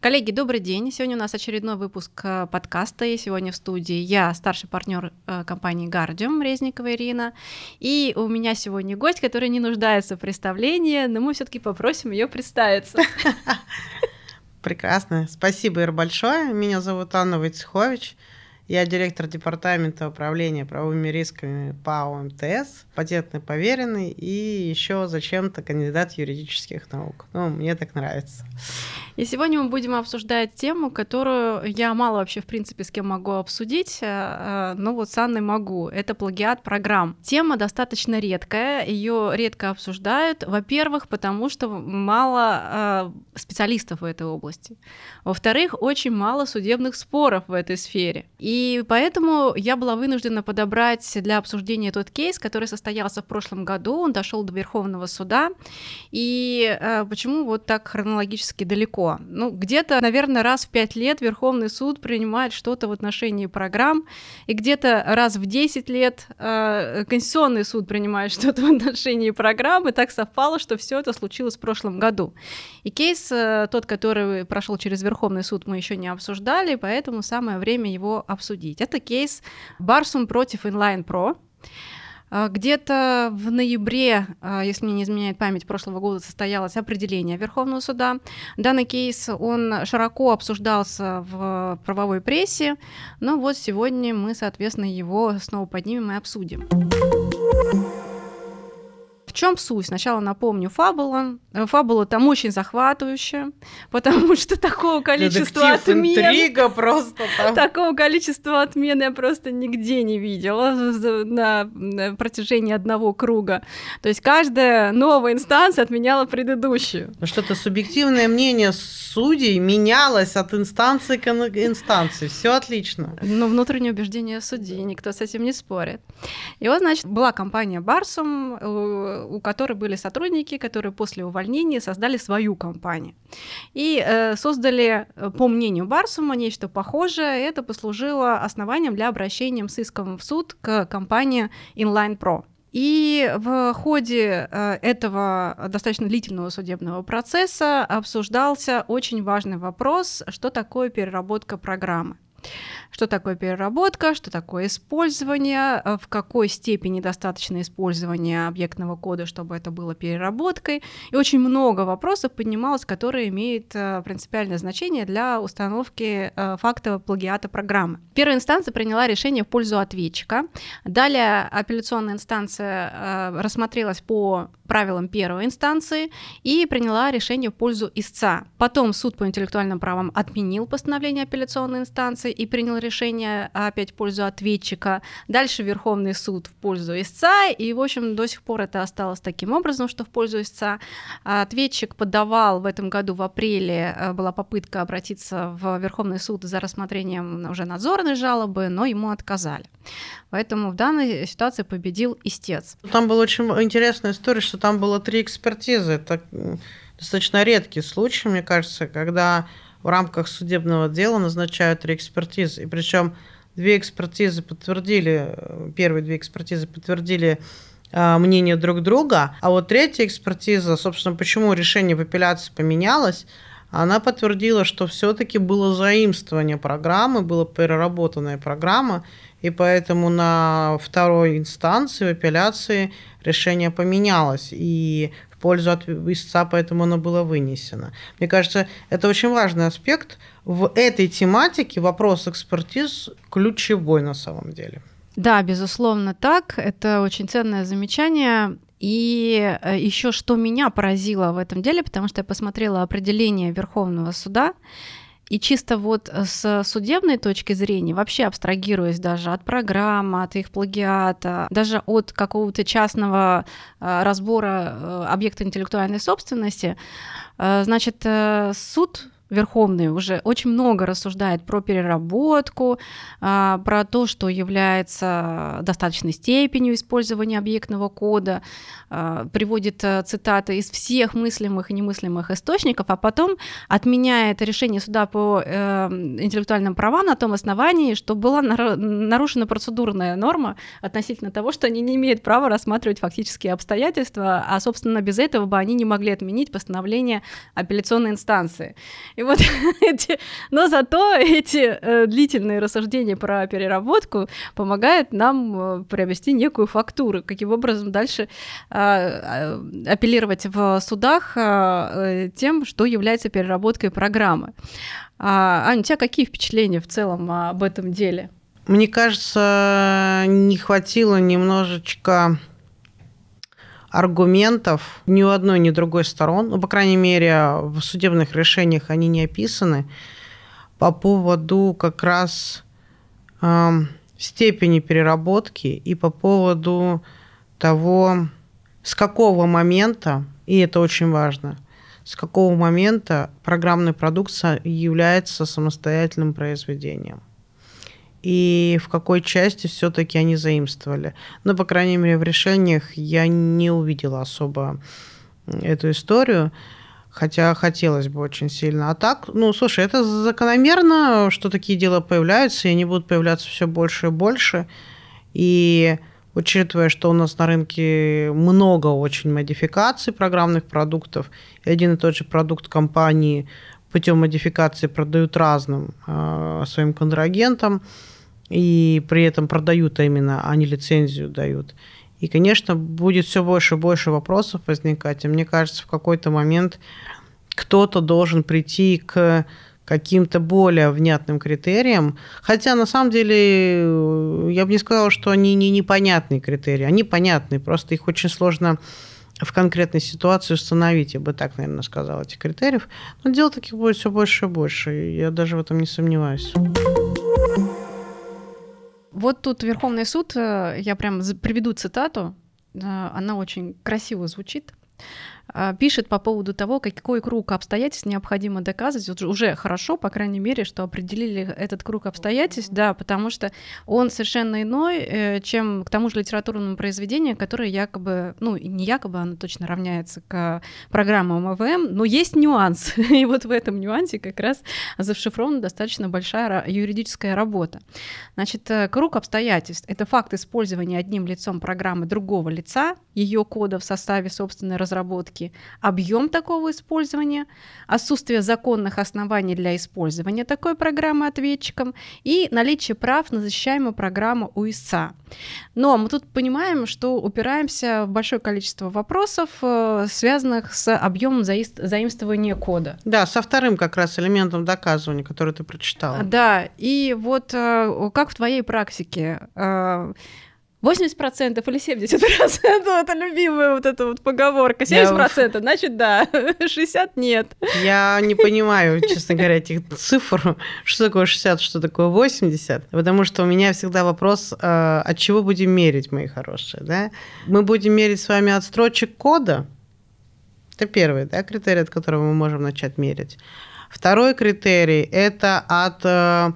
Коллеги, добрый день. Сегодня у нас очередной выпуск э, подкаста. И сегодня в студии я, старший партнер э, компании Guardium, Резникова Ирина. И у меня сегодня гость, который не нуждается в представлении, но мы все-таки попросим ее представиться. Прекрасно. Спасибо, Ира, большое. Меня зовут Анна Войцехович. Я директор департамента управления правовыми рисками ПАО МТС, патентный поверенный и еще зачем-то кандидат юридических наук. Ну, мне так нравится. И сегодня мы будем обсуждать тему, которую я мало вообще, в принципе, с кем могу обсудить, э, э, но вот с Анной могу. Это плагиат программ. Тема достаточно редкая, ее редко обсуждают. Во-первых, потому что мало э, специалистов в этой области. Во-вторых, очень мало судебных споров в этой сфере. И поэтому я была вынуждена подобрать для обсуждения тот кейс, который состоялся в прошлом году. Он дошел до Верховного суда. И почему вот так хронологически далеко? Ну, где-то, наверное, раз в пять лет Верховный суд принимает что-то в отношении программ, и где-то раз в 10 лет э, Конституционный суд принимает что-то в отношении программ, и так совпало, что все это случилось в прошлом году. И кейс, э, тот, который прошел через Верховный суд, мы еще не обсуждали, поэтому самое время его обсудить. Это кейс Барсум против Inline Pro. А, где-то в ноябре, а, если мне не изменяет память, прошлого года состоялось определение Верховного суда. Данный кейс, он широко обсуждался в правовой прессе, но вот сегодня мы, соответственно, его снова поднимем и обсудим чем суть? Сначала напомню фабула. Э, фабула там очень захватывающая, потому что такого количества Детектив, отмен... интрига просто там. Такого количества отмен я просто нигде не видела на, протяжении одного круга. То есть каждая новая инстанция отменяла предыдущую. Ну что-то субъективное мнение судей менялось от инстанции к инстанции. Все отлично. Ну, внутреннее убеждение судей, никто с этим не спорит. И вот, значит, была компания Барсум, э, у которой были сотрудники, которые после увольнения создали свою компанию. И э, создали, э, по мнению Барсума, нечто похожее. Это послужило основанием для обращения с иском в суд к компании Inline Pro. И в ходе э, этого достаточно длительного судебного процесса обсуждался очень важный вопрос, что такое переработка программы что такое переработка, что такое использование, э, в какой степени достаточно использования объектного кода, чтобы это было переработкой. И очень много вопросов поднималось, которые имеют э, принципиальное значение для установки э, факта плагиата программы. Первая инстанция приняла решение в пользу ответчика. Далее апелляционная инстанция рассмотрелась по правилам первой инстанции и приняла решение в пользу истца. Потом суд по интеллектуальным правам отменил постановление апелляционной инстанции и принял решение опять в пользу ответчика. Дальше Верховный суд в пользу истца, и, в общем, до сих пор это осталось таким образом, что в пользу истца. Ответчик подавал в этом году, в апреле, э, была попытка обратиться в Верховный суд за рассмотрением уже надзорной жалобы, но ему отказали. Поэтому в данной ситуации победил истец. Там была очень интересная история, что там было три экспертизы. Это достаточно редкий случай, мне кажется, когда в рамках судебного дела назначают три. И причем две экспертизы подтвердили, первые две экспертизы подтвердили а, мнение друг друга, а вот третья экспертиза, собственно, почему решение в апелляции поменялось, она подтвердила, что все-таки было заимствование программы, была переработанная программа, и поэтому на второй инстанции в апелляции решение поменялось, и пользу от истца, поэтому оно было вынесено. Мне кажется, это очень важный аспект. В этой тематике вопрос экспертиз ключевой на самом деле. Да, безусловно, так. Это очень ценное замечание. И э, еще что меня поразило в этом деле, потому что я посмотрела определение Верховного суда, и чисто вот э, с судебной точки зрения, вообще абстрагируясь даже от программы, от их плагиата, даже от какого-то частного э, разбора э, объекта интеллектуальной собственности, значит, суд Верховный уже очень много рассуждает про переработку, а, про то, что является достаточной степенью использования объектного кода, а, приводит э, цитаты из всех мыслимых и немыслимых источников, а потом отменяет решение суда по э, интеллектуальным правам на том основании, что была нарушена процедурная норма относительно того, что они не имеют права рассматривать фактические обстоятельства, а, собственно, без этого бы они не могли отменить постановление апелляционной инстанции. И вот эти, но зато эти э, длительные рассуждения про переработку помогают нам э, приобрести некую фактуру, каким образом дальше э, апеллировать в судах э, тем, что является переработкой программы. А, Аня, у тебя какие впечатления в целом об этом деле? Мне кажется, не хватило немножечко аргументов ни у одной, ни у другой сторон, ну, по крайней мере, в судебных решениях они не описаны, по поводу как раз э, степени переработки и по поводу того, с какого момента, и это очень важно, с какого момента программная продукция является самостоятельным произведением и в какой части все-таки они заимствовали. Но, по крайней мере, в решениях я не увидела особо эту историю, хотя хотелось бы очень сильно. А так, ну, слушай, это закономерно, что такие дела появляются, и они будут появляться все больше и больше. И учитывая, что у нас на рынке много очень модификаций программных продуктов, и один и тот же продукт компании путем модификации продают разным э, своим контрагентам, и при этом продают именно, а не лицензию дают. И, конечно, будет все больше и больше вопросов возникать. И мне кажется, в какой-то момент кто-то должен прийти к каким-то более внятным критериям. Хотя, на самом деле, я бы не сказала, что они не непонятные критерии. Они понятные, просто их очень сложно в конкретной ситуации установить, я бы так, наверное, сказала, этих критериев. Но дел таких будет все больше и больше, я даже в этом не сомневаюсь. Вот тут Верховный суд, э, я прям приведу цитату, э, она очень красиво звучит. А, пишет по поводу того, какой круг обстоятельств необходимо доказывать. Уже хорошо, по крайней мере, что определили этот круг обстоятельств, да, потому что он совершенно иной, э, чем к тому же литературному произведению, которое якобы, ну, не якобы, оно точно равняется к программам АВМ, но есть нюанс. И вот в этом нюансе как раз зашифрована достаточно большая юридическая работа. Значит, э, круг обстоятельств — это факт использования одним лицом программы другого лица, ее кода в составе собственной разработки, риски, объем такого использования, отсутствие законных оснований для использования такой программы ответчиком и наличие прав на защищаемую программу у истца. Но мы тут понимаем, что упираемся в большое количество вопросов, э, связанных с объемом заимствования кода. Да, со вторым как раз элементом доказывания, который ты прочитала. Да, и вот э, как в твоей практике э, 80% или 70% это любимая вот эта вот поговорка. 70% я... значит да, 60 нет. Я не понимаю, честно говоря, этих цифр, что такое 60, что такое 80, потому что у меня всегда вопрос, э, от чего будем мерить, мои хорошие, да? Мы будем мерить с вами от строчек кода, это первый да, критерий, от которого мы можем начать мерить. Второй критерий – это от э,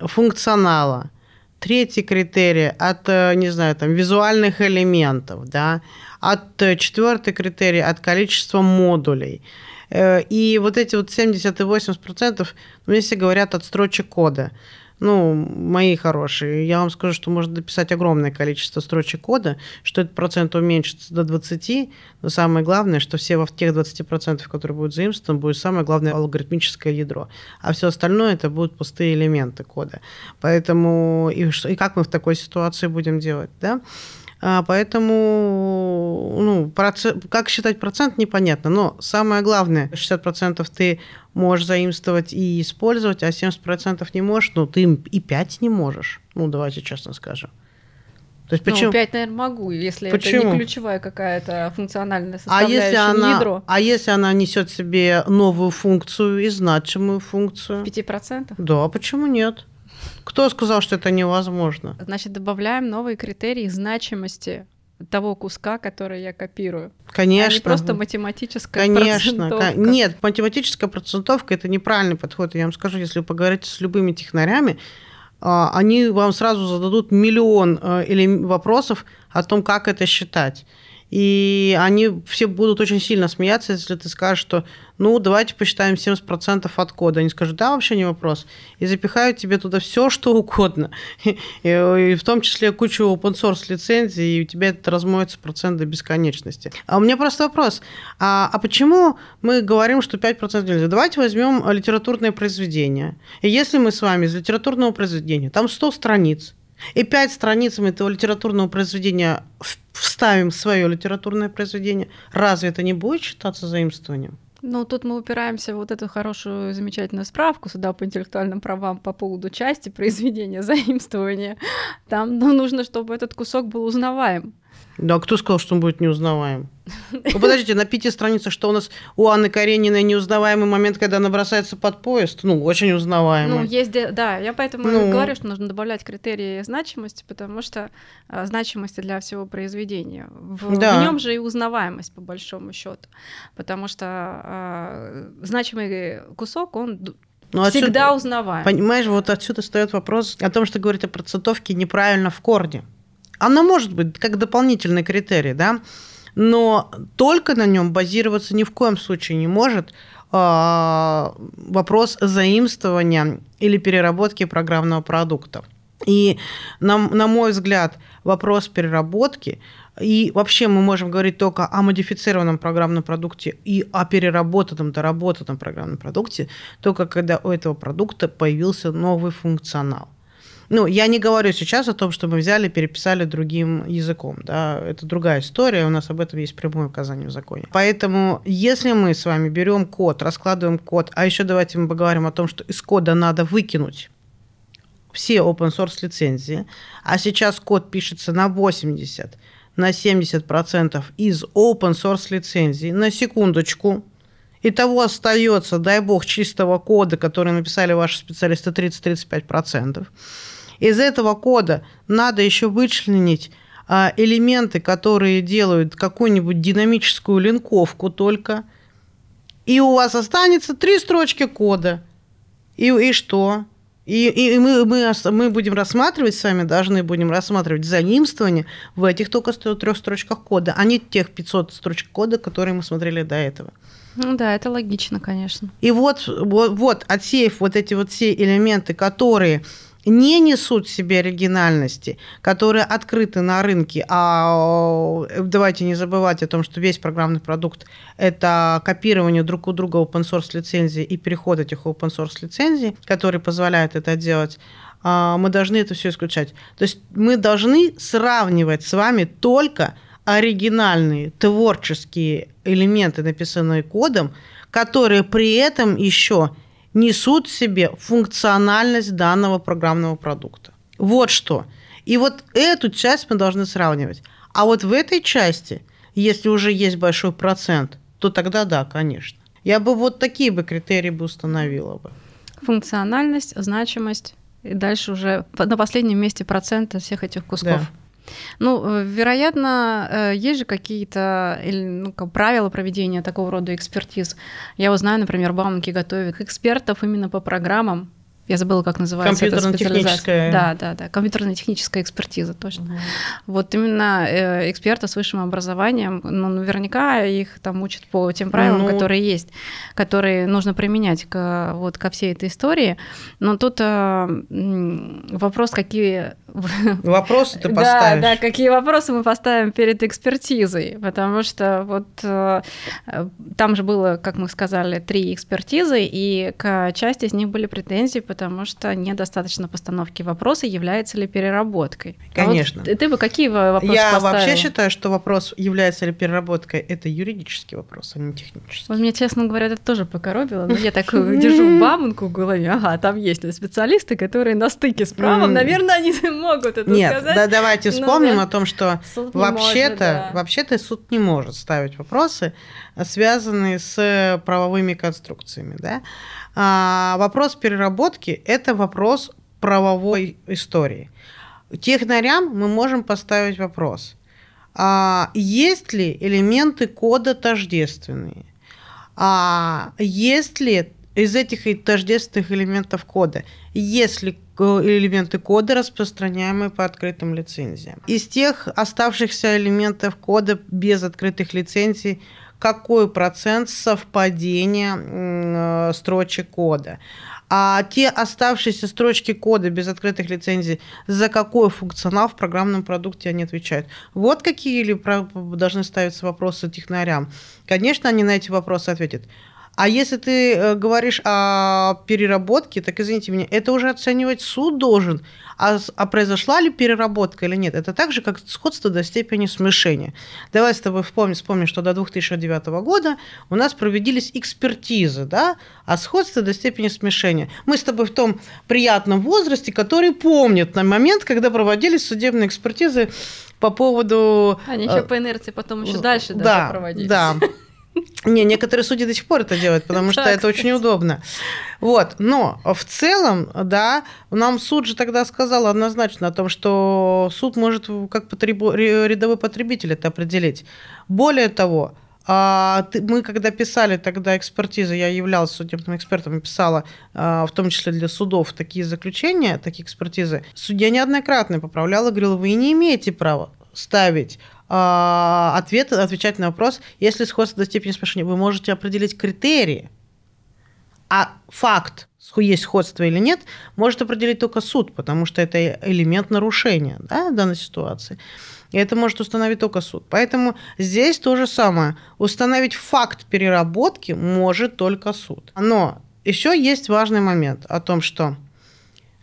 функционала – Третий критерий от, э, не знаю, там, визуальных элементов, да, от э, четвертый критерий от количества модулей. Э, и вот эти вот 70 и 80 процентов, ну, если говорят от строчек кода ну, мои хорошие, я вам скажу, что можно дописать огромное количество строчек кода, что этот процент уменьшится до 20, но самое главное, что все во тех 20%, которые будут заимствованы, будет самое главное алгоритмическое ядро, а все остальное это будут пустые элементы кода. Поэтому и, что, и как мы в такой ситуации будем делать, да? А, поэтому, ну, процент, как считать процент, непонятно. Но самое главное, 60% ты можешь заимствовать и использовать, а 70% не можешь, ну, ты и 5 не можешь. Ну, давайте честно скажем. То есть почему? Ну, 5, наверное, могу, если почему? это не ключевая какая-то функциональная составляющая, а если она, ядро. А если она несет в себе новую функцию и значимую функцию? В 5%? Да, почему нет? Кто сказал, что это невозможно? Значит, добавляем новые критерии значимости того куска, который я копирую. Конечно. А не просто математическая Конечно. Процентовка. Нет, математическая процентовка – это неправильный подход. Я вам скажу, если вы поговорите с любыми технарями, а, они вам сразу зададут миллион э, вопросов о том, как это считать. И они все будут очень сильно смеяться, если ты скажешь, что ну, давайте посчитаем 70% от кода. Они скажут, да, вообще не вопрос. И запихают тебе туда все, что угодно. И, в том числе кучу open source лицензий, и у тебя это размоется процент до бесконечности. А у меня просто вопрос. А, а почему мы говорим, что 5% нельзя? Давайте возьмем литературное произведение. И если мы с вами из литературного произведения, там 100 страниц, и пять страниц этого литературного произведения вставим в свое литературное произведение, разве это не будет считаться заимствованием? Ну, тут мы упираемся в вот эту хорошую, замечательную справку сюда по интеллектуальным правам по поводу части произведения, заимствования. Там ну, нужно, чтобы этот кусок был узнаваем. Да, кто сказал, что он будет неузнаваем? Ну, подождите, на пяти страницах, что у нас у Анны Карениной неузнаваемый момент, когда она бросается под поезд? Ну, очень узнаваемый. Ну, есть, да, я поэтому ну. говорю, что нужно добавлять критерии значимости, потому что а, значимости для всего произведения. В, да. в нем же и узнаваемость, по большому счету. Потому что а, значимый кусок, он но всегда отсюда, узнаваем. Понимаешь, вот отсюда встает вопрос о том, что говорить о процентовке неправильно в корне. Она может быть как дополнительный критерий, да, но только на нем базироваться ни в коем случае не может а, вопрос заимствования или переработки программного продукта. И на, на мой взгляд, вопрос переработки и вообще мы можем говорить только о модифицированном программном продукте и о переработанном, доработанном программном продукте, только когда у этого продукта появился новый функционал. Ну, я не говорю сейчас о том, что мы взяли переписали другим языком. Да? Это другая история, у нас об этом есть прямое указание в законе. Поэтому, если мы с вами берем код, раскладываем код, а еще давайте мы поговорим о том, что из кода надо выкинуть все open source лицензии, а сейчас код пишется на 80, на 70% из open source лицензий, на секундочку, и того остается, дай бог, чистого кода, который написали ваши специалисты, 30-35%. Из этого кода надо еще вычленить а, элементы, которые делают какую-нибудь динамическую линковку только, и у вас останется три строчки кода. И, и что? И, и мы, мы, мы будем рассматривать с вами, должны будем рассматривать заимствование в этих только трех строчках кода, а не тех 500 строчек кода, которые мы смотрели до этого. Ну да, это логично, конечно. И вот, вот, вот отсеяв вот эти вот все элементы, которые не несут в себе оригинальности, которые открыты на рынке, а э, давайте не забывать о том, что весь программный продукт – это копирование друг у друга open source лицензий и переход этих open source лицензий, которые позволяют это делать, а, мы должны это все исключать. То есть мы должны сравнивать с вами только оригинальные творческие элементы, написанные кодом, которые при этом еще несут в себе функциональность данного программного продукта. Вот что. И вот эту часть мы должны сравнивать. А вот в этой части, если уже есть большой процент, то тогда да, конечно. Я бы вот такие бы критерии бы установила бы. Функциональность, значимость, и дальше уже на последнем месте процента всех этих кусков. Да. Ну, э, вероятно, э, есть же какие-то ну, правила проведения такого рода экспертиз. Я вот знаю, например, Бауманки готовят экспертов именно по программам, я забыла, как называется эта специализация. Да, да, да. Компьютерно-техническая экспертиза, точно. Угу. Вот именно э, эксперты с высшим образованием, ну, наверняка их там учат по тем правилам, ну... которые есть, которые нужно применять к, вот, ко всей этой истории. Но тут э, вопрос, какие... Вопросы ты поставишь. Да, да, какие вопросы мы поставим перед экспертизой, потому что вот э, там же было, как мы сказали, три экспертизы, и к части из них были претензии, потому что недостаточно постановки вопроса, является ли переработкой. Конечно. А вот ты бы какие вопросы Я поставила? вообще считаю, что вопрос, является ли переработкой, это юридический вопрос, а не технический. Вот мне, честно говоря, это тоже покоробило, но я так держу бамонку в голове, ага, там есть специалисты, которые на стыке с правом, наверное, они могут это Нет, сказать. да, давайте вспомним о том, что вообще-то вообще-то суд не может ставить вопросы, связанные с правовыми конструкциями, да. А, вопрос переработки – это вопрос правовой истории. Технарям мы можем поставить вопрос, а есть ли элементы кода тождественные, а есть ли из этих тождественных элементов кода, есть ли элементы кода, распространяемые по открытым лицензиям. Из тех оставшихся элементов кода без открытых лицензий, какой процент совпадения э, строчек кода. А те оставшиеся строчки кода без открытых лицензий, за какой функционал в программном продукте они отвечают. Вот какие или должны ставиться вопросы технарям. Конечно, они на эти вопросы ответят. А если ты э, говоришь о переработке, так извините меня, это уже оценивать суд должен. А, а произошла ли переработка или нет? Это так же, как сходство до степени смешения. Давай с тобой вспомним, вспомним, что до 2009 года у нас проводились экспертизы, да, о сходстве до степени смешения. Мы с тобой в том приятном возрасте, который помнит на момент, когда проводились судебные экспертизы по поводу... Они еще э, по инерции потом еще дальше да, даже проводились. Да, не, некоторые судьи до сих пор это делают, потому что это очень удобно. Вот, но в целом, да, нам суд же тогда сказал однозначно о том, что суд может как потребу, рядовой потребитель это определить. Более того, а мы, когда писали тогда экспертизы, я являлась судебным экспертом и писала, а, в том числе для судов, такие заключения, такие экспертизы, судья неоднократно поправляла, говорила, вы не имеете права ставить ответ, отвечать на вопрос, если сходство до степени смешения, вы можете определить критерии, а факт, есть сходство или нет, может определить только суд, потому что это элемент нарушения да, данной ситуации. И это может установить только суд. Поэтому здесь то же самое. Установить факт переработки может только суд. Но еще есть важный момент о том, что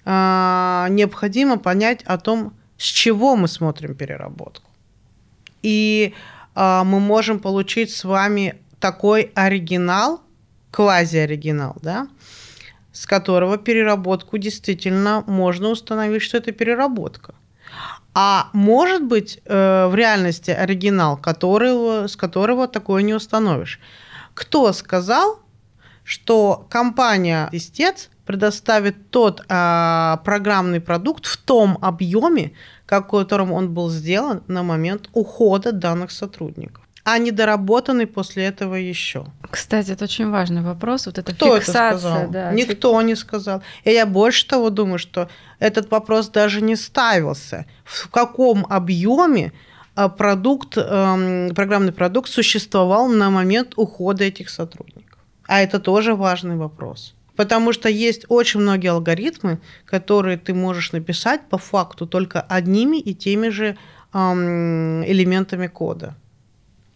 э, необходимо понять о том, с чего мы смотрим переработку. И э, мы можем получить с вами такой оригинал, квази-оригинал, да, с которого переработку действительно можно установить, что это переработка. А может быть э, в реальности оригинал, которого, с которого такое не установишь. Кто сказал, что компания «Истец» предоставит тот э, программный продукт в том объеме, как, которым он был сделан на момент ухода данных сотрудников а не доработанный после этого еще. Кстати, это очень важный вопрос. Вот эта Кто фиксация. Это сказал? Да, Никто не сказал. И я больше того думаю, что этот вопрос даже не ставился. В каком объеме а, продукт, эм, программный продукт существовал на момент ухода этих сотрудников. А это тоже важный вопрос. Потому что есть очень многие алгоритмы, которые ты можешь написать по факту только одними и теми же элементами кода.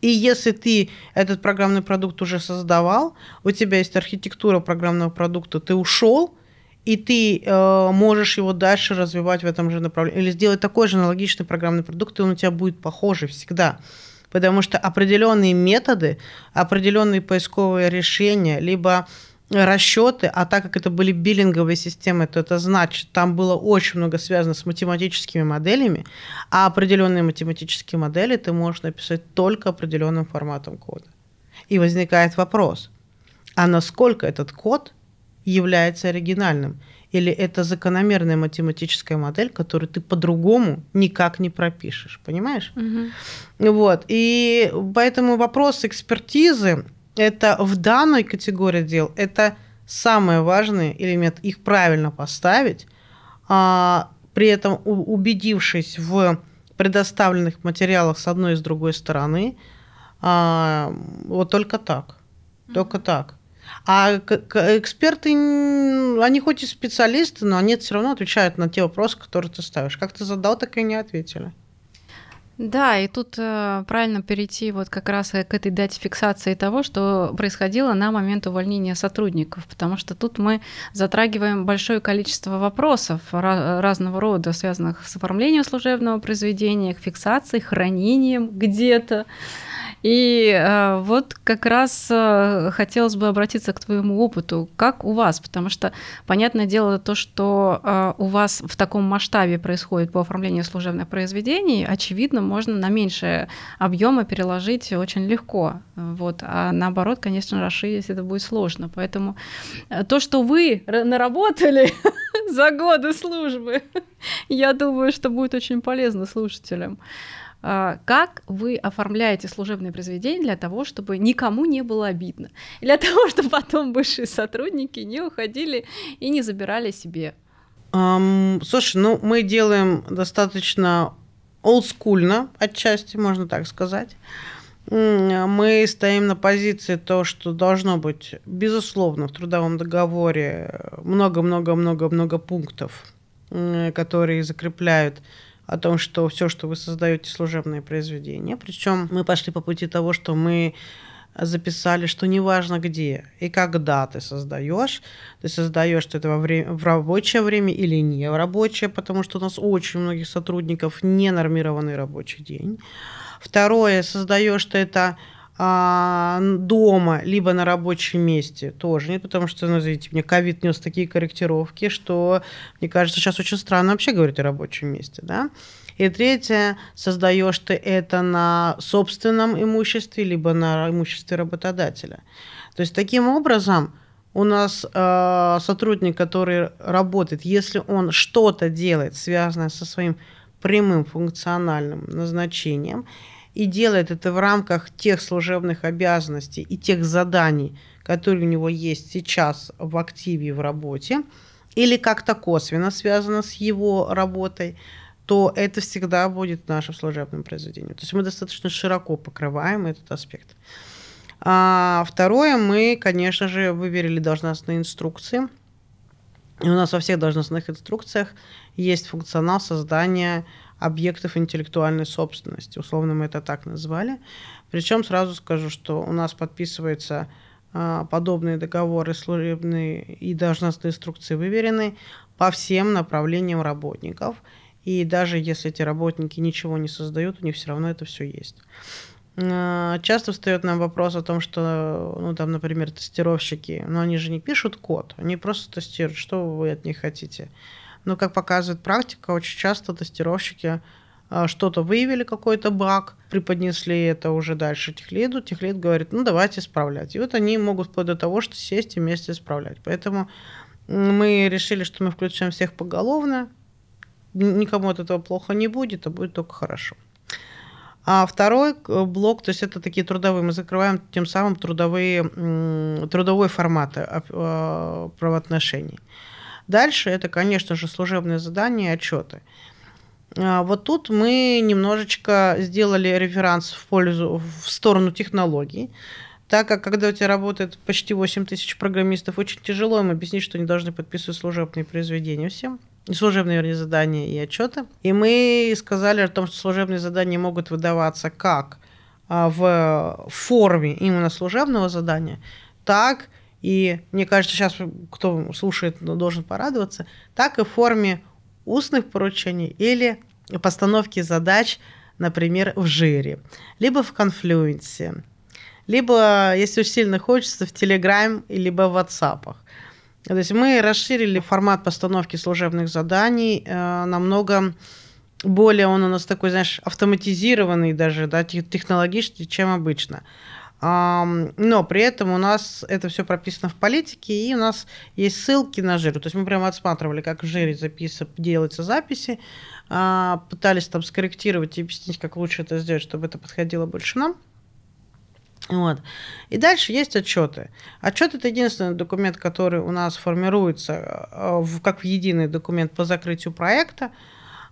И если ты этот программный продукт уже создавал, у тебя есть архитектура программного продукта, ты ушел, и ты э, можешь его дальше развивать в этом же направлении. Или сделать такой же аналогичный программный продукт, и он у тебя будет похожий всегда. Потому что определенные методы, определенные поисковые решения, либо расчеты, а так как это были биллинговые системы, то это значит, там было очень много связано с математическими моделями, а определенные математические модели ты можешь написать только определенным форматом кода. И возникает вопрос, а насколько этот код является оригинальным? Или это закономерная математическая модель, которую ты по-другому никак не пропишешь, понимаешь? Угу. Вот. И поэтому вопрос экспертизы это в данной категории дел, это самый важный элемент, их правильно поставить, а, при этом убедившись в предоставленных материалах с одной и с другой стороны, а, вот только так, только так. А эксперты, они хоть и специалисты, но они все равно отвечают на те вопросы, которые ты ставишь. Как ты задал, так и не ответили. Да, и тут э, правильно перейти вот как раз к этой дате фиксации того, что происходило на момент увольнения сотрудников, потому что тут мы затрагиваем большое количество вопросов разного рода, связанных с оформлением служебного произведения, фиксацией, хранением где-то. И э, вот как раз э, хотелось бы обратиться к твоему опыту. Как у вас? Потому что, понятное дело, то, что э, у вас в таком масштабе происходит по оформлению служебных произведений, очевидно, можно на меньшие объемы переложить очень легко. Вот. А наоборот, конечно, расширить это будет сложно. Поэтому то, что вы наработали за годы службы, я думаю, что будет очень полезно слушателям. А, как вы оформляете служебные произведения для того, чтобы никому не было обидно? Для того, чтобы потом бывшие сотрудники не уходили и не забирали себе? Um, слушай, ну мы делаем достаточно олдскульно, отчасти, можно так сказать. Мы стоим на позиции то, что должно быть, безусловно, в трудовом договоре много-много-много-много пунктов, которые закрепляют о том, что все, что вы создаете, служебные произведения. Причем мы пошли по пути того, что мы записали, что неважно где и когда ты создаешь, ты создаешь это во время, в рабочее время или не в рабочее, потому что у нас очень многих сотрудников не нормированный рабочий день. Второе, создаешь ты это дома, либо на рабочем месте тоже нет, потому что, ну, знаете, мне ковид нес такие корректировки, что, мне кажется, сейчас очень странно вообще говорить о рабочем месте, да. И третье, создаешь ты это на собственном имуществе, либо на имуществе работодателя. То есть таким образом у нас э, сотрудник, который работает, если он что-то делает, связанное со своим прямым функциональным назначением, и делает это в рамках тех служебных обязанностей и тех заданий, которые у него есть сейчас в активе в работе, или как-то косвенно связано с его работой, то это всегда будет нашим служебным произведением. То есть мы достаточно широко покрываем этот аспект. А второе, мы, конечно же, выверили должностные инструкции. И у нас во всех должностных инструкциях есть функционал создания объектов интеллектуальной собственности. Условно мы это так назвали. Причем сразу скажу, что у нас подписываются а, подобные договоры служебные и должностные инструкции выверены по всем направлениям работников. И даже если эти работники ничего не создают, у них все равно это все есть. А, часто встает нам вопрос о том, что, ну, там, например, тестировщики, но они же не пишут код, они просто тестируют, что вы от них хотите. Но, как показывает практика, очень часто тестировщики а, что-то выявили, какой-то баг, преподнесли это уже дальше техлиду, техлид говорит, ну давайте исправлять. И вот они могут вплоть до того, что сесть и вместе исправлять. Поэтому мы решили, что мы включаем всех поголовно, никому от этого плохо не будет, а будет только хорошо. А второй блок, то есть это такие трудовые, мы закрываем тем самым трудовые, трудовой формат а, правоотношений. Дальше это, конечно же, служебные задания и отчеты. А, вот тут мы немножечко сделали реферанс в пользу, в сторону технологий, так как когда у тебя работает почти 8 тысяч программистов, очень тяжело им объяснить, что они должны подписывать служебные произведения всем служебные, вернее, задания и отчеты. И мы сказали о том, что служебные задания могут выдаваться как а, в форме именно служебного задания, так и, мне кажется, сейчас кто слушает, должен порадоваться, так и в форме устных поручений или постановки задач, например, в жире, либо в конфлюенсе, либо, если уж сильно хочется, в Телеграм, либо в WhatsApp. То есть мы расширили формат постановки служебных заданий э, намного более он у нас такой, знаешь, автоматизированный даже, да, технологический, чем обычно. Но при этом у нас это все прописано в политике, и у нас есть ссылки на жир. То есть мы прямо отсматривали, как в жире запис... делаются записи, а, пытались там скорректировать и объяснить, как лучше это сделать, чтобы это подходило больше нам. Вот. И дальше есть отчеты. Отчет это единственный документ, который у нас формируется э, в, как в единый документ по закрытию проекта,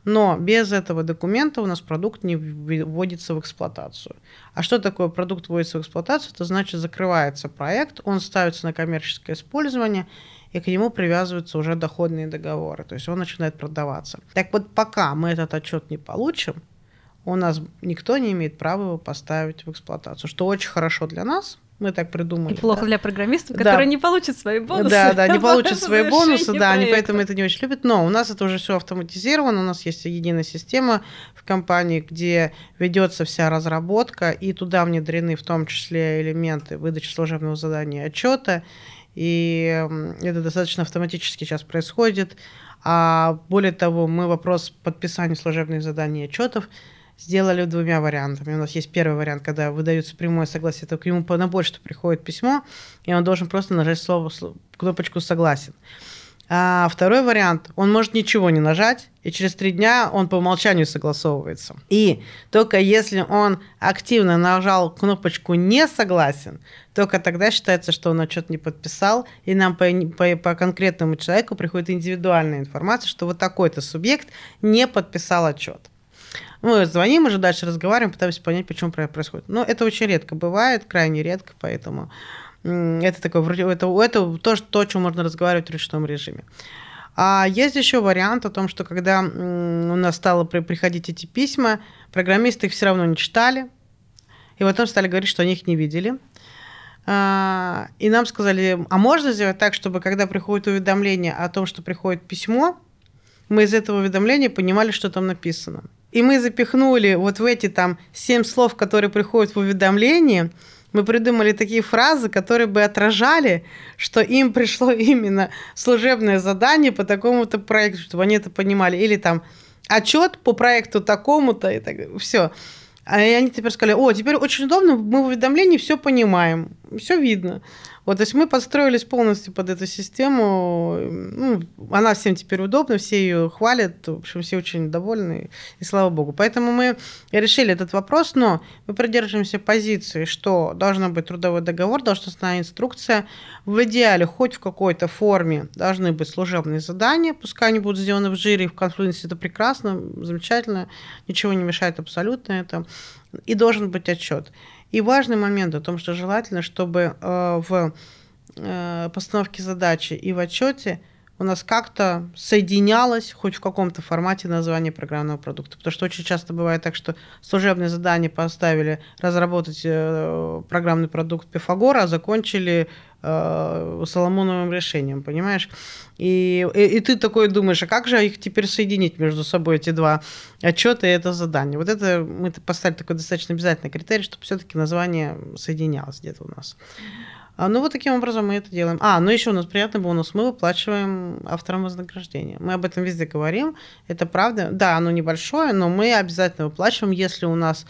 но без этого документа у нас продукт не вводится в эксплуатацию. А что такое продукт вводится в эксплуатацию? Это значит закрывается проект, он ставится на коммерческое использование, и к нему привязываются уже доходные договоры, то есть он начинает продаваться. Так вот, пока мы этот отчет не получим, у нас никто не имеет права его поставить в эксплуатацию, что очень хорошо для нас, мы так придумали. И плохо да. для программистов, которые да. не получат свои бонусы. Да, да, не получат свои бонусы, да, они поэтому это не очень любят. Но у нас это уже все автоматизировано, у нас есть единая система в компании, где ведется вся разработка, и туда внедрены в том числе элементы выдачи служебного задания отчета. И это достаточно автоматически сейчас происходит. А более того, мы вопрос подписания служебных заданий и отчетов сделали двумя вариантами. У нас есть первый вариант, когда выдается прямое согласие, то к нему на почту приходит письмо, и он должен просто нажать слово, кнопочку «Согласен». А второй вариант, он может ничего не нажать, и через три дня он по умолчанию согласовывается. И только если он активно нажал кнопочку «Не согласен», только тогда считается, что он отчет не подписал, и нам по, по, по конкретному человеку приходит индивидуальная информация, что вот такой-то субъект не подписал отчет. Мы звоним, уже дальше разговариваем, пытаемся понять, почему происходит. Но это очень редко бывает, крайне редко, поэтому это такое, это, это то, то, о чем можно разговаривать в ручном режиме. А есть еще вариант о том, что когда у нас стало приходить эти письма, программисты их все равно не читали, и потом стали говорить, что они их не видели. А, и нам сказали, а можно сделать так, чтобы когда приходит уведомление о том, что приходит письмо, мы из этого уведомления понимали, что там написано. И мы запихнули вот в эти там семь слов, которые приходят в уведомление, мы придумали такие фразы, которые бы отражали, что им пришло именно служебное задание по такому-то проекту, чтобы они это понимали. Или там отчет по проекту такому-то, и так все. А они теперь сказали, о, теперь очень удобно, мы в уведомлении все понимаем, все видно. Вот, то есть мы подстроились полностью под эту систему. Ну, она всем теперь удобна, все ее хвалят, в общем, все очень довольны, и слава богу. Поэтому мы решили этот вопрос, но мы придерживаемся позиции, что должен быть трудовой договор, должна быть инструкция. В идеале хоть в какой-то форме должны быть служебные задания, пускай они будут сделаны в жире, в конфлюенсе, это прекрасно, замечательно, ничего не мешает абсолютно это. И должен быть отчет. И важный момент о том, что желательно, чтобы э, в э, постановке задачи и в отчете у нас как-то соединялось хоть в каком-то формате название программного продукта. Потому что очень часто бывает так, что служебное задание поставили разработать э, программный продукт Пифагора, а закончили э, Соломоновым решением, понимаешь? И, и, и ты такой думаешь, а как же их теперь соединить между собой, эти два отчета и это задание? Вот это мы поставили такой достаточно обязательный критерий, чтобы все-таки название соединялось где-то у нас. А, ну, вот таким образом мы это делаем. А, ну еще у нас приятный бонус. Мы выплачиваем авторам вознаграждение. Мы об этом везде говорим. Это правда. Да, оно небольшое, но мы обязательно выплачиваем, если у нас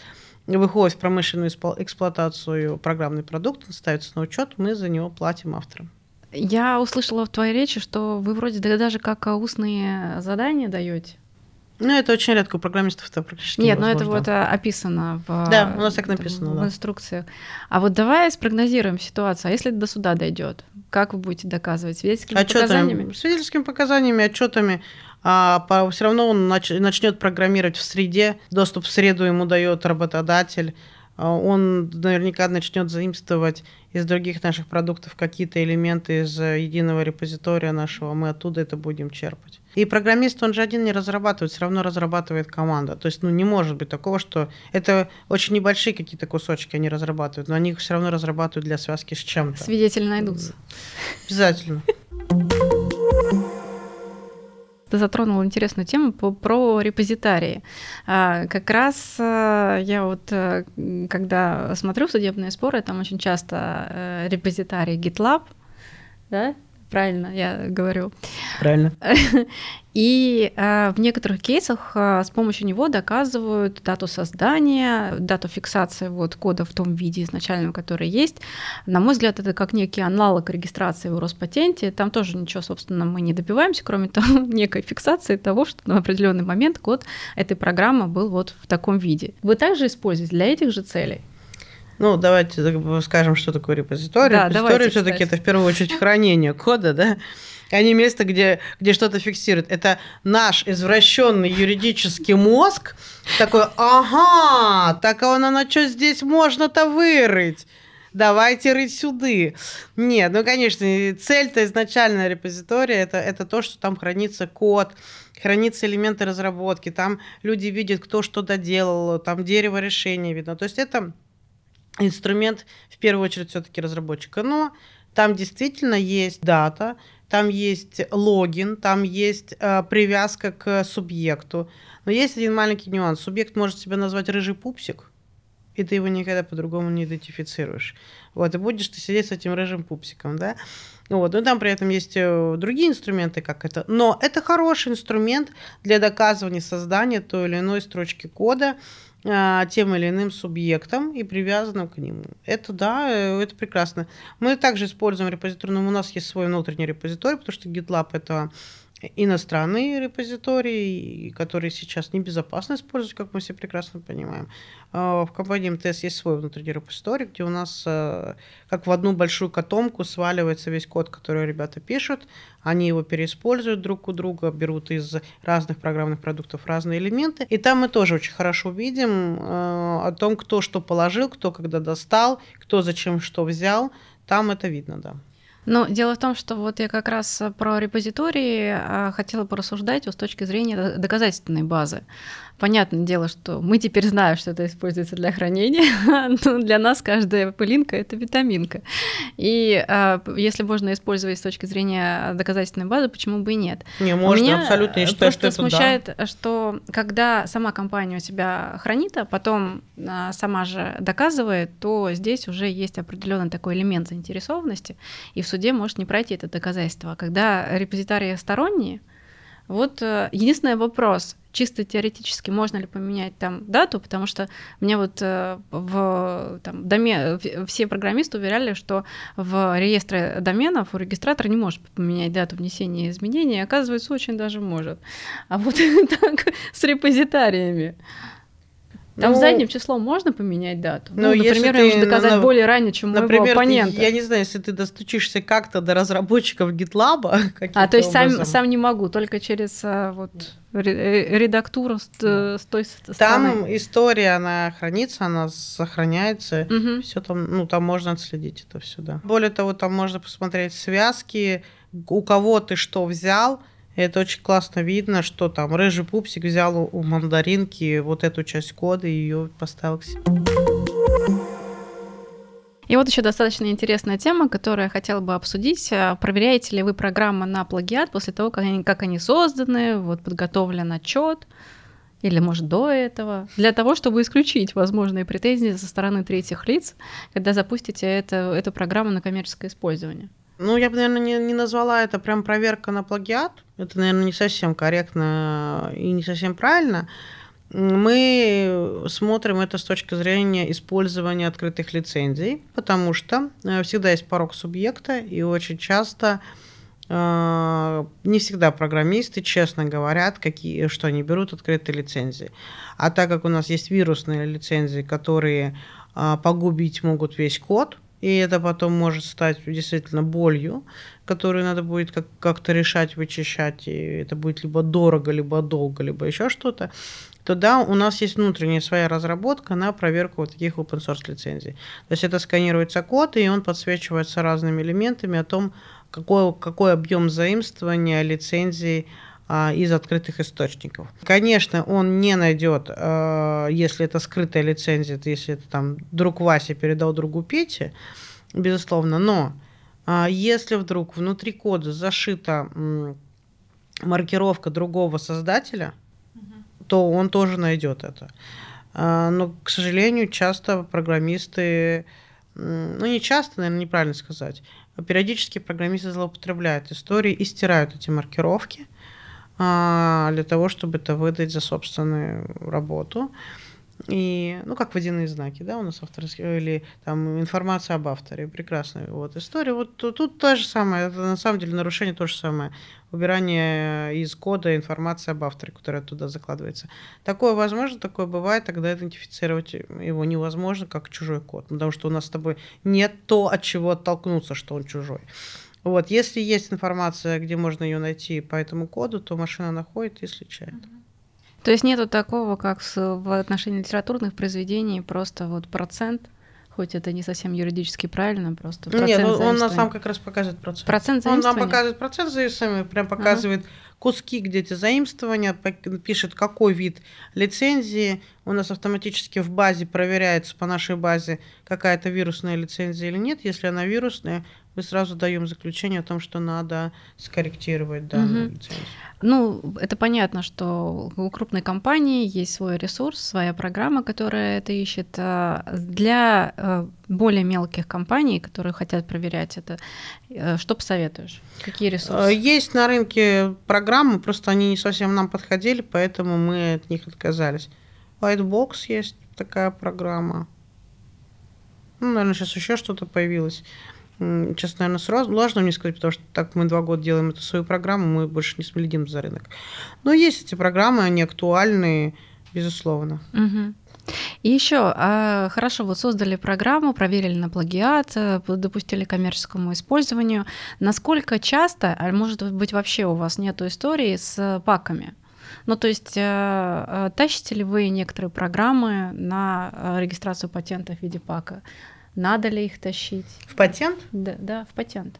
выходит в промышленную эксплуатацию программный продукт, он ставится на учет, мы за него платим авторам. Я услышала в твоей речи, что вы вроде даже как устные задания даете. Ну, это очень редко у программистов это практически Нет, но ну, это вот э, описано в, да, у нас так написано, в, да. инструкциях. А вот давай спрогнозируем ситуацию. А если до суда дойдет, как вы будете доказывать? Свидетельскими отчетами, показаниями? Свидетельскими показаниями, отчетами. А все равно он нач, начнет программировать в среде. Доступ в среду ему дает работодатель. А, он наверняка начнет заимствовать из других наших продуктов какие-то элементы из единого репозитория нашего, мы оттуда это будем черпать. И программист, он же один не разрабатывает, все равно разрабатывает команда. То есть, ну, не может быть такого, что это очень небольшие какие-то кусочки они разрабатывают, но они их все равно разрабатывают для связки с чем-то. Свидетели найдутся. Обязательно. Ты затронул интересную тему про репозитарии. А, как раз а, я вот, а, когда смотрю судебные споры, там очень часто а, репозитарий GitLab, да, правильно я говорю. Правильно. И э, в некоторых кейсах э, с помощью него доказывают дату создания, дату фиксации вот, кода в том виде изначальном, который есть. На мой взгляд, это как некий аналог регистрации в Роспатенте. Там тоже ничего, собственно, мы не добиваемся, кроме того, некой фиксации того, что на определенный момент код этой программы был вот в таком виде. Вы также используете для этих же целей? Ну, давайте скажем, что такое репозиторий. Да, репозиторий все-таки это в первую очередь хранение кода, да, а не место, где, где что-то фиксирует. Это наш извращенный юридический мозг такой, ага, так а на что здесь можно-то вырыть? давайте рыть сюды. Нет, ну, конечно, цель-то изначально репозитория это, это то, что там хранится код, хранятся элементы разработки, там люди видят, кто что доделал, там дерево решения видно. То есть это инструмент в первую очередь все-таки разработчика. Но там действительно есть дата, там есть логин, там есть э, привязка к субъекту. Но есть один маленький нюанс. Субъект может себя назвать рыжий пупсик, и ты его никогда по-другому не идентифицируешь. Вот, и будешь ты сидеть с этим рыжим пупсиком, да? Вот, но там при этом есть э, другие инструменты, как это. Но это хороший инструмент для доказывания создания той или иной строчки кода, тем или иным субъектом и привязанным к нему. Это да, э, это прекрасно. Мы также используем репозиторий, у нас есть свой внутренний репозиторий, потому что GitLab это иностранные репозитории, которые сейчас небезопасно использовать, как мы все прекрасно понимаем. А, в компании МТС есть свой внутренний репозиторий, где у нас э, как в одну большую котомку сваливается весь код, который ребята пишут, они его переиспользуют друг у друга, берут из разных программных продуктов разные элементы, и там мы тоже очень хорошо видим э, о том, кто что положил, кто когда достал, кто зачем что взял, там это видно, да. Но дело в том, что вот я как раз про репозитории а, хотела порассуждать с точки зрения доказательственной базы. Понятное дело, что мы теперь знаем, что это используется для хранения, но для нас каждая пылинка — это витаминка. И а, если можно использовать с точки зрения доказательной базы, почему бы и нет? Не, можно, Меня абсолютно. Я считаю, что это смущает, да. что когда сама компания у себя хранит, а потом а, сама же доказывает, то здесь уже есть определенный такой элемент заинтересованности, и в суде может не пройти это доказательство. Когда репозитарии сторонние, вот э, единственный вопрос, чисто теоретически можно ли поменять там дату, потому что мне вот э, в там, доме все программисты уверяли, что в реестре доменов у регистратора не может поменять дату внесения изменений, оказывается, очень даже может. А вот так с репозитариями. Там ну, задним числом можно поменять дату? Ну, ну например, я нужно доказать на, более ранее, чем например, моего оппонента. Ты, я не знаю, если ты достучишься как-то до разработчиков GitLab. А, то есть сам, сам не могу, только через а, вот, э, редактуру с, да. с той стороны. Там история, она хранится, она сохраняется. Угу. Все там, ну, там можно отследить это все, да. Более того, там можно посмотреть связки, у кого ты что взял, это очень классно видно, что там рыжий пупсик взял у мандаринки вот эту часть кода и ее поставил к себе. И вот еще достаточно интересная тема, которую я хотела бы обсудить. А, проверяете ли вы программы на плагиат после того, как они, как они созданы, вот подготовлен отчет, или, может, до этого, для того, чтобы исключить возможные претензии со стороны третьих лиц, когда запустите это, эту программу на коммерческое использование? Ну, я бы, наверное, не, не назвала это прям проверка на плагиат. Это, наверное, не совсем корректно и не совсем правильно. Мы смотрим это с точки зрения использования открытых лицензий, потому что э, всегда есть порог субъекта, и очень часто э, не всегда программисты честно говорят, какие, что они берут открытые лицензии. А так как у нас есть вирусные лицензии, которые э, погубить могут весь код, и это потом может стать действительно болью, которую надо будет как- как-то решать, вычищать, и это будет либо дорого, либо долго, либо еще что-то, то да, у нас есть внутренняя своя разработка на проверку вот таких open source лицензий. То есть это сканируется код, и он подсвечивается разными элементами о том, какой, какой объем заимствования лицензий из открытых источников. Конечно, он не найдет, а, если это скрытая лицензия, если это там друг Вася передал другу Пете, безусловно, но а, если вдруг внутри кода зашита маркировка другого создателя, то он тоже найдет это. Но, к сожалению, часто программисты, ну не часто, наверное, неправильно сказать, периодически программисты злоупотребляют истории и стирают эти маркировки – а, для того, чтобы это выдать за собственную работу. И, ну, как водяные знаки, да, у нас авторские, или там информация об авторе, прекрасная вот история. Вот тут, тут то же самое, это на самом деле нарушение то же самое. Убирание из кода информации об авторе, которая туда закладывается. Такое возможно, такое бывает, тогда идентифицировать его невозможно, как чужой код, потому что у нас с тобой нет то, от чего оттолкнуться, что он чужой. Вот, если есть информация, где можно ее найти по этому коду, то машина находит и сличает. То есть нету такого, как в отношении литературных произведений, просто вот процент, хоть это не совсем юридически правильно, просто процент Нет, он, он нам как раз показывает процент. Процент Он нам показывает процент заимствования, прям показывает ага. куски, где эти заимствования, пишет, какой вид лицензии. У нас автоматически в базе проверяется по нашей базе, какая-то вирусная лицензия или нет. Если она вирусная, мы сразу даем заключение о том, что надо скорректировать данную угу. лицензию. Ну, это понятно, что у крупной компании есть свой ресурс, своя программа, которая это ищет. А для э, более мелких компаний, которые хотят проверять это, э, что посоветуешь? Какие ресурсы? Есть на рынке программы, просто они не совсем нам подходили, поэтому мы от них отказались. Whitebox есть такая программа. Ну, наверное, сейчас еще что-то появилось. Сейчас, наверное, сразу сложно мне сказать, потому что так мы два года делаем эту свою программу, мы больше не следим за рынок. Но есть эти программы, они актуальны, безусловно. И еще, а, хорошо, вот создали программу, проверили на плагиат, э, допустили коммерческому использованию. Насколько часто, а может быть вообще у вас нет истории с паками? Ну, то есть э, э, тащите ли вы некоторые программы на регистрацию патента в виде пака? Надо ли их тащить? В патент? Да, да, в патент.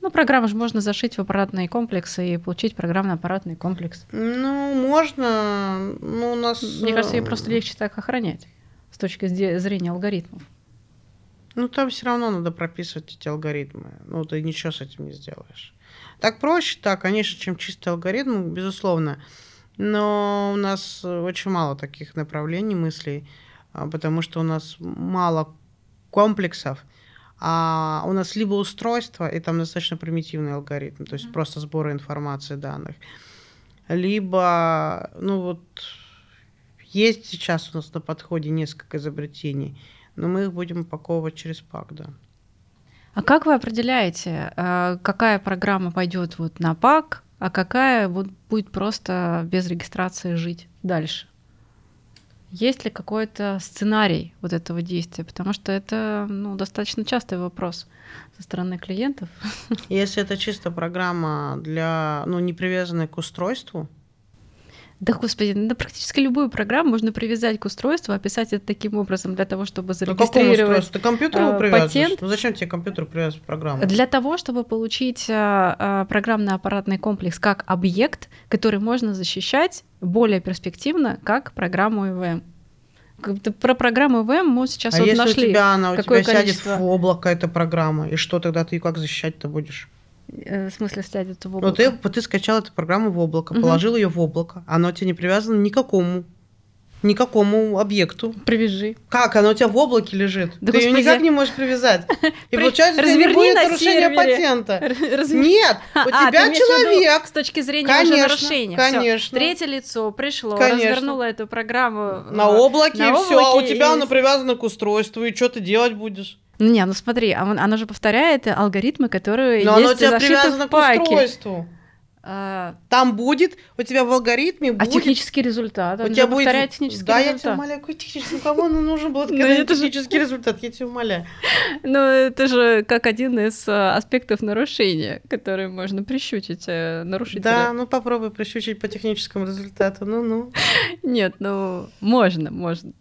Ну, программу же можно зашить в аппаратные комплексы и получить программно-аппаратный комплекс. Ну, можно. Ну, у нас... Мне кажется, ее просто легче так охранять с точки зрения алгоритмов. Ну, там все равно надо прописывать эти алгоритмы. Ну, ты ничего с этим не сделаешь. Так проще, да, конечно, чем чистый алгоритм, безусловно. Но у нас очень мало таких направлений мыслей, а, потому что у нас мало комплексов, а у нас либо устройство, и там достаточно примитивный алгоритм, то есть mm-hmm. просто сбор информации данных, либо, ну вот, есть сейчас у нас на подходе несколько изобретений, но мы их будем упаковывать через пак, да. А как вы определяете, э, какая программа пойдет вот на пак, а какая вот будет просто без регистрации жить дальше? Есть ли какой-то сценарий вот этого действия? Потому что это ну, достаточно частый вопрос со стороны клиентов. Если это чисто программа для, ну, не привязанная к устройству, да, господи, ну, практически любую программу можно привязать к устройству, описать это таким образом для того, чтобы зарегистрировать Ты компьютеру э, патент. Ну зачем тебе компьютер привязывать программу? Для того, чтобы получить э, э, программный аппаратный комплекс как объект, который можно защищать более перспективно, как программу ИВМ про программу ИВМ мы сейчас а вот если нашли. у тебя она у тебя количество... сядет в облако эта программа, и что тогда ты как защищать-то будешь? Э, в смысле сядет в облако? Ну, ты, ты скачал эту программу в облако, угу. положил ее в облако. Оно тебе не привязано ни к какому никакому объекту. Привяжи. Как? Оно у тебя в облаке лежит. Да, Ты господи. ее никак не можешь привязать. И получается, Разверни не будет нарушения патента. Нет, у а, тебя человек. С точки зрения конечно, уже нарушения. Конечно. Третье лицо пришло, развернуло эту программу. На облаке, и все. А у тебя оно привязано к устройству, и что ты делать будешь? Ну не, ну смотри, а оно же повторяет алгоритмы, которые Но есть оно у тебя привязано к устройству. А... Там будет, у тебя в алгоритме а будет... А технический результат? У тебя будет... технический да, результат. Да, я тебя умоляю, какой технический? Кому он нужен был технический результат? Я тебя умоляю. Ну, это же как один из а, аспектов нарушения, который можно прищучить э, нарушителя. Да, ну попробуй прищучить по техническому результату, ну-ну. Нет, ну, можно, можно.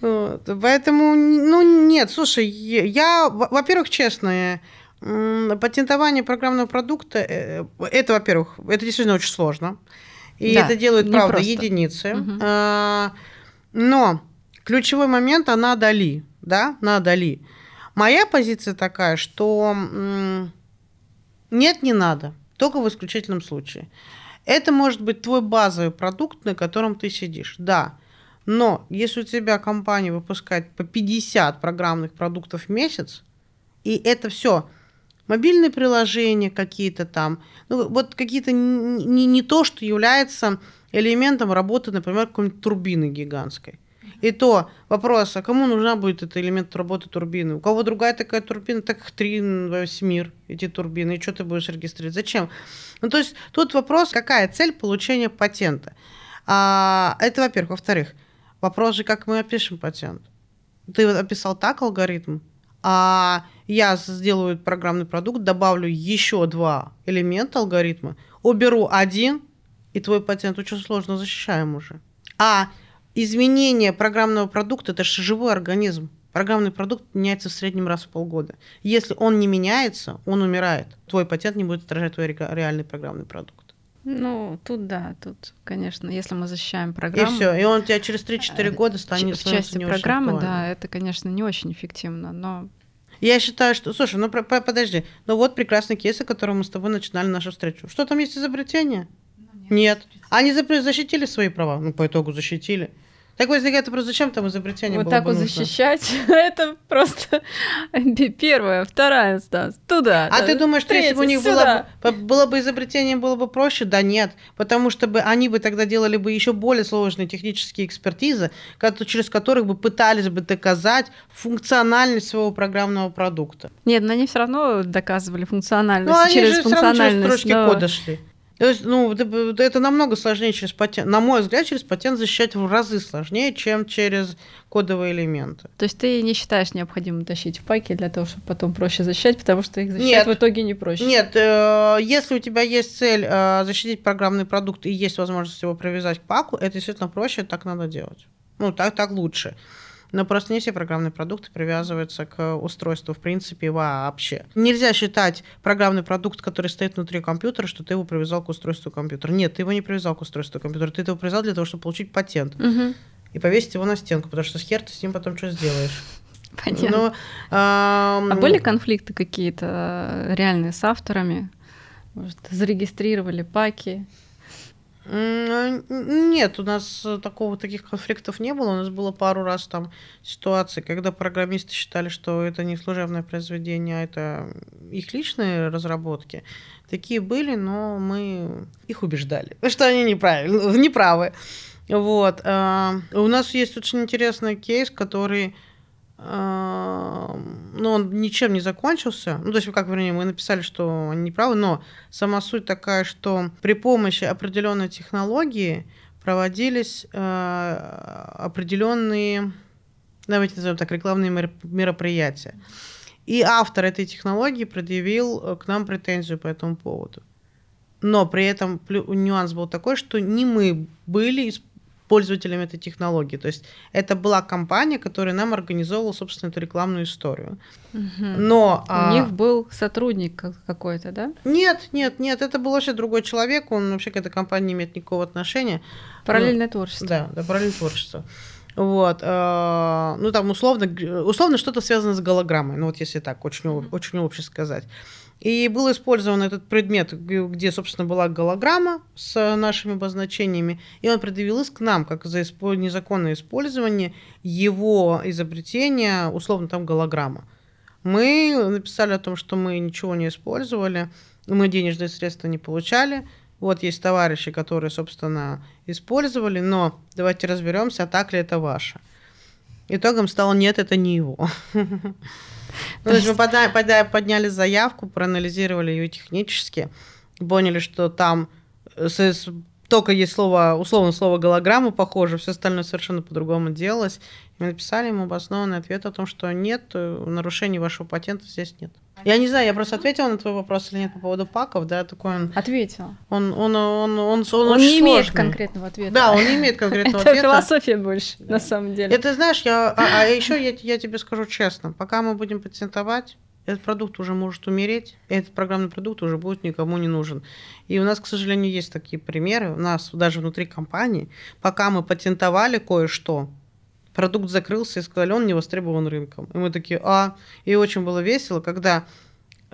Вот. Поэтому, ну, нет, слушай, я, во-первых, честно, Патентование программного продукта, э, это, во-первых, это действительно очень сложно. И да, это делают, правда, просто. единицы. Угу. Но ключевой момент, она дали, да, надо ли. Моя позиция такая, что нет, не надо, только в исключительном случае. Это может быть твой базовый продукт, на котором ты сидишь, да. Но если у тебя компания выпускает по 50 программных продуктов в месяц, и это все мобильные приложения какие-то там, ну, вот какие-то не, не то, что является элементом работы, например, какой-нибудь турбины гигантской. И то вопрос, а кому нужна будет этот элемент работы турбины? У кого другая такая турбина, так их три весь мир, эти турбины, и что ты будешь регистрировать? Зачем? Ну, то есть тут вопрос, какая цель получения патента? А, это, во-первых. Во-вторых, вопрос же, как мы опишем патент. Ты описал так алгоритм, а я сделаю программный продукт, добавлю еще два элемента алгоритма, уберу один, и твой патент очень сложно защищаем уже. А изменение программного продукта – это же живой организм. Программный продукт меняется в среднем раз в полгода. Если он не меняется, он умирает. Твой патент не будет отражать твой реальный программный продукт. Ну, тут да, тут, конечно, если мы защищаем программу... И все, и он тебя через 3-4 э, года станет... В части программы, да, это, конечно, не очень эффективно, но я считаю, что... Слушай, ну подожди. Ну вот прекрасный кейс, о котором мы с тобой начинали нашу встречу. Что там есть изобретение? Ну, нет. нет. Они защитили свои права? Ну, по итогу защитили. Так возникает вопрос, зачем там изобретение вот было так бы вот нужно? защищать, это просто первая, вторая инстанция. Туда. А да, ты думаешь, что если бы у третья, них было было бы изобретение, было бы проще? Да нет, потому что бы они бы тогда делали бы еще более сложные технические экспертизы, через которых бы пытались бы доказать функциональность своего программного продукта. Нет, но они все равно доказывали функциональность Ну, они через же все равно через функциональность. строчки но- кода шли. То есть, ну, это, это намного сложнее через патент. На мой взгляд, через патент защищать в разы сложнее, чем через кодовые элементы. То есть ты не считаешь необходимым тащить в паки для того, чтобы потом проще защищать, потому что их защищать Нет. в итоге не проще. Нет, э, если у тебя есть цель э, защитить программный продукт и есть возможность его привязать к паку, это действительно проще, так надо делать. Ну, так, так лучше. Но просто не все программные продукты привязываются к устройству, в принципе, вообще. Нельзя считать программный продукт, который стоит внутри компьютера, что ты его привязал к устройству компьютера. Нет, ты его не привязал к устройству компьютера, ты его привязал для того, чтобы получить патент Мгм. и повесить его на стенку, потому что с хер ты с ним потом что сделаешь. Понятно. Но, ам, А были конфликты какие-то э, реальные с авторами? Может, зарегистрировали паки? Нет, у нас э, такого таких конфликтов не было. У нас было пару раз там ситуации, когда программисты считали, что это не служебное произведение, а это их личные разработки. Такие были, но мы их убеждали, что они неправильно, неправы. Вот. а, У нас есть очень интересный кейс, который ну, он ничем не закончился. Ну, то есть, как, вернее, мы написали, что они неправы, но сама суть такая, что при помощи определенной технологии проводились э, определенные, давайте назовем так, рекламные мер- мероприятия. И автор этой технологии предъявил э, к нам претензию по этому поводу. Но при этом нюанс был такой, что не мы были пользователями этой технологии. То есть это была компания, которая нам организовывала, собственно, эту рекламную историю. Мгм. Но У а, них был сотрудник как- какой-то, да? нет, нет, нет, это был вообще другой человек, он вообще к этой компании не имеет никакого отношения. Параллельное творчество. Да, да, параллельное творчество. Вот, э, ну там условно, условно что-то связано с голограммой, ну вот если так очень, очень общее сказать. И был использован этот предмет, где, собственно, была голограмма с нашими обозначениями, и он предъявил иск нам, как за незаконное использование его изобретения, условно, там голограмма. Мы написали о том, что мы ничего не использовали, мы денежные средства не получали. Вот есть товарищи, которые, собственно, использовали, но давайте разберемся, а так ли это ваше. Итогом стало нет, это не его. Ну, То есть мы подняли заявку, проанализировали ее технически, поняли, что там э, только есть слово, условно слово голограмма похоже, все остальное совершенно по-другому делалось. Мы написали ему обоснованный ответ о том, что нет, э, нарушений вашего патента здесь нет. Я не знаю, я просто ответила на твой вопрос или нет по поводу паков, да, такой он, Ответил. он, он, он, он, он, Он, очень не имеет сложный. конкретного ответа. Да, он не имеет конкретного Это ответа. философия больше, на самом деле. Это знаешь, я, а, а еще я, я тебе скажу честно, пока мы будем патентовать, этот продукт уже может умереть, и этот программный продукт уже будет никому не нужен. И у нас, к сожалению, есть такие примеры, у нас даже внутри компании, пока мы патентовали кое-что, продукт закрылся и сказали, он не востребован рынком. И мы такие, а, и очень было весело, когда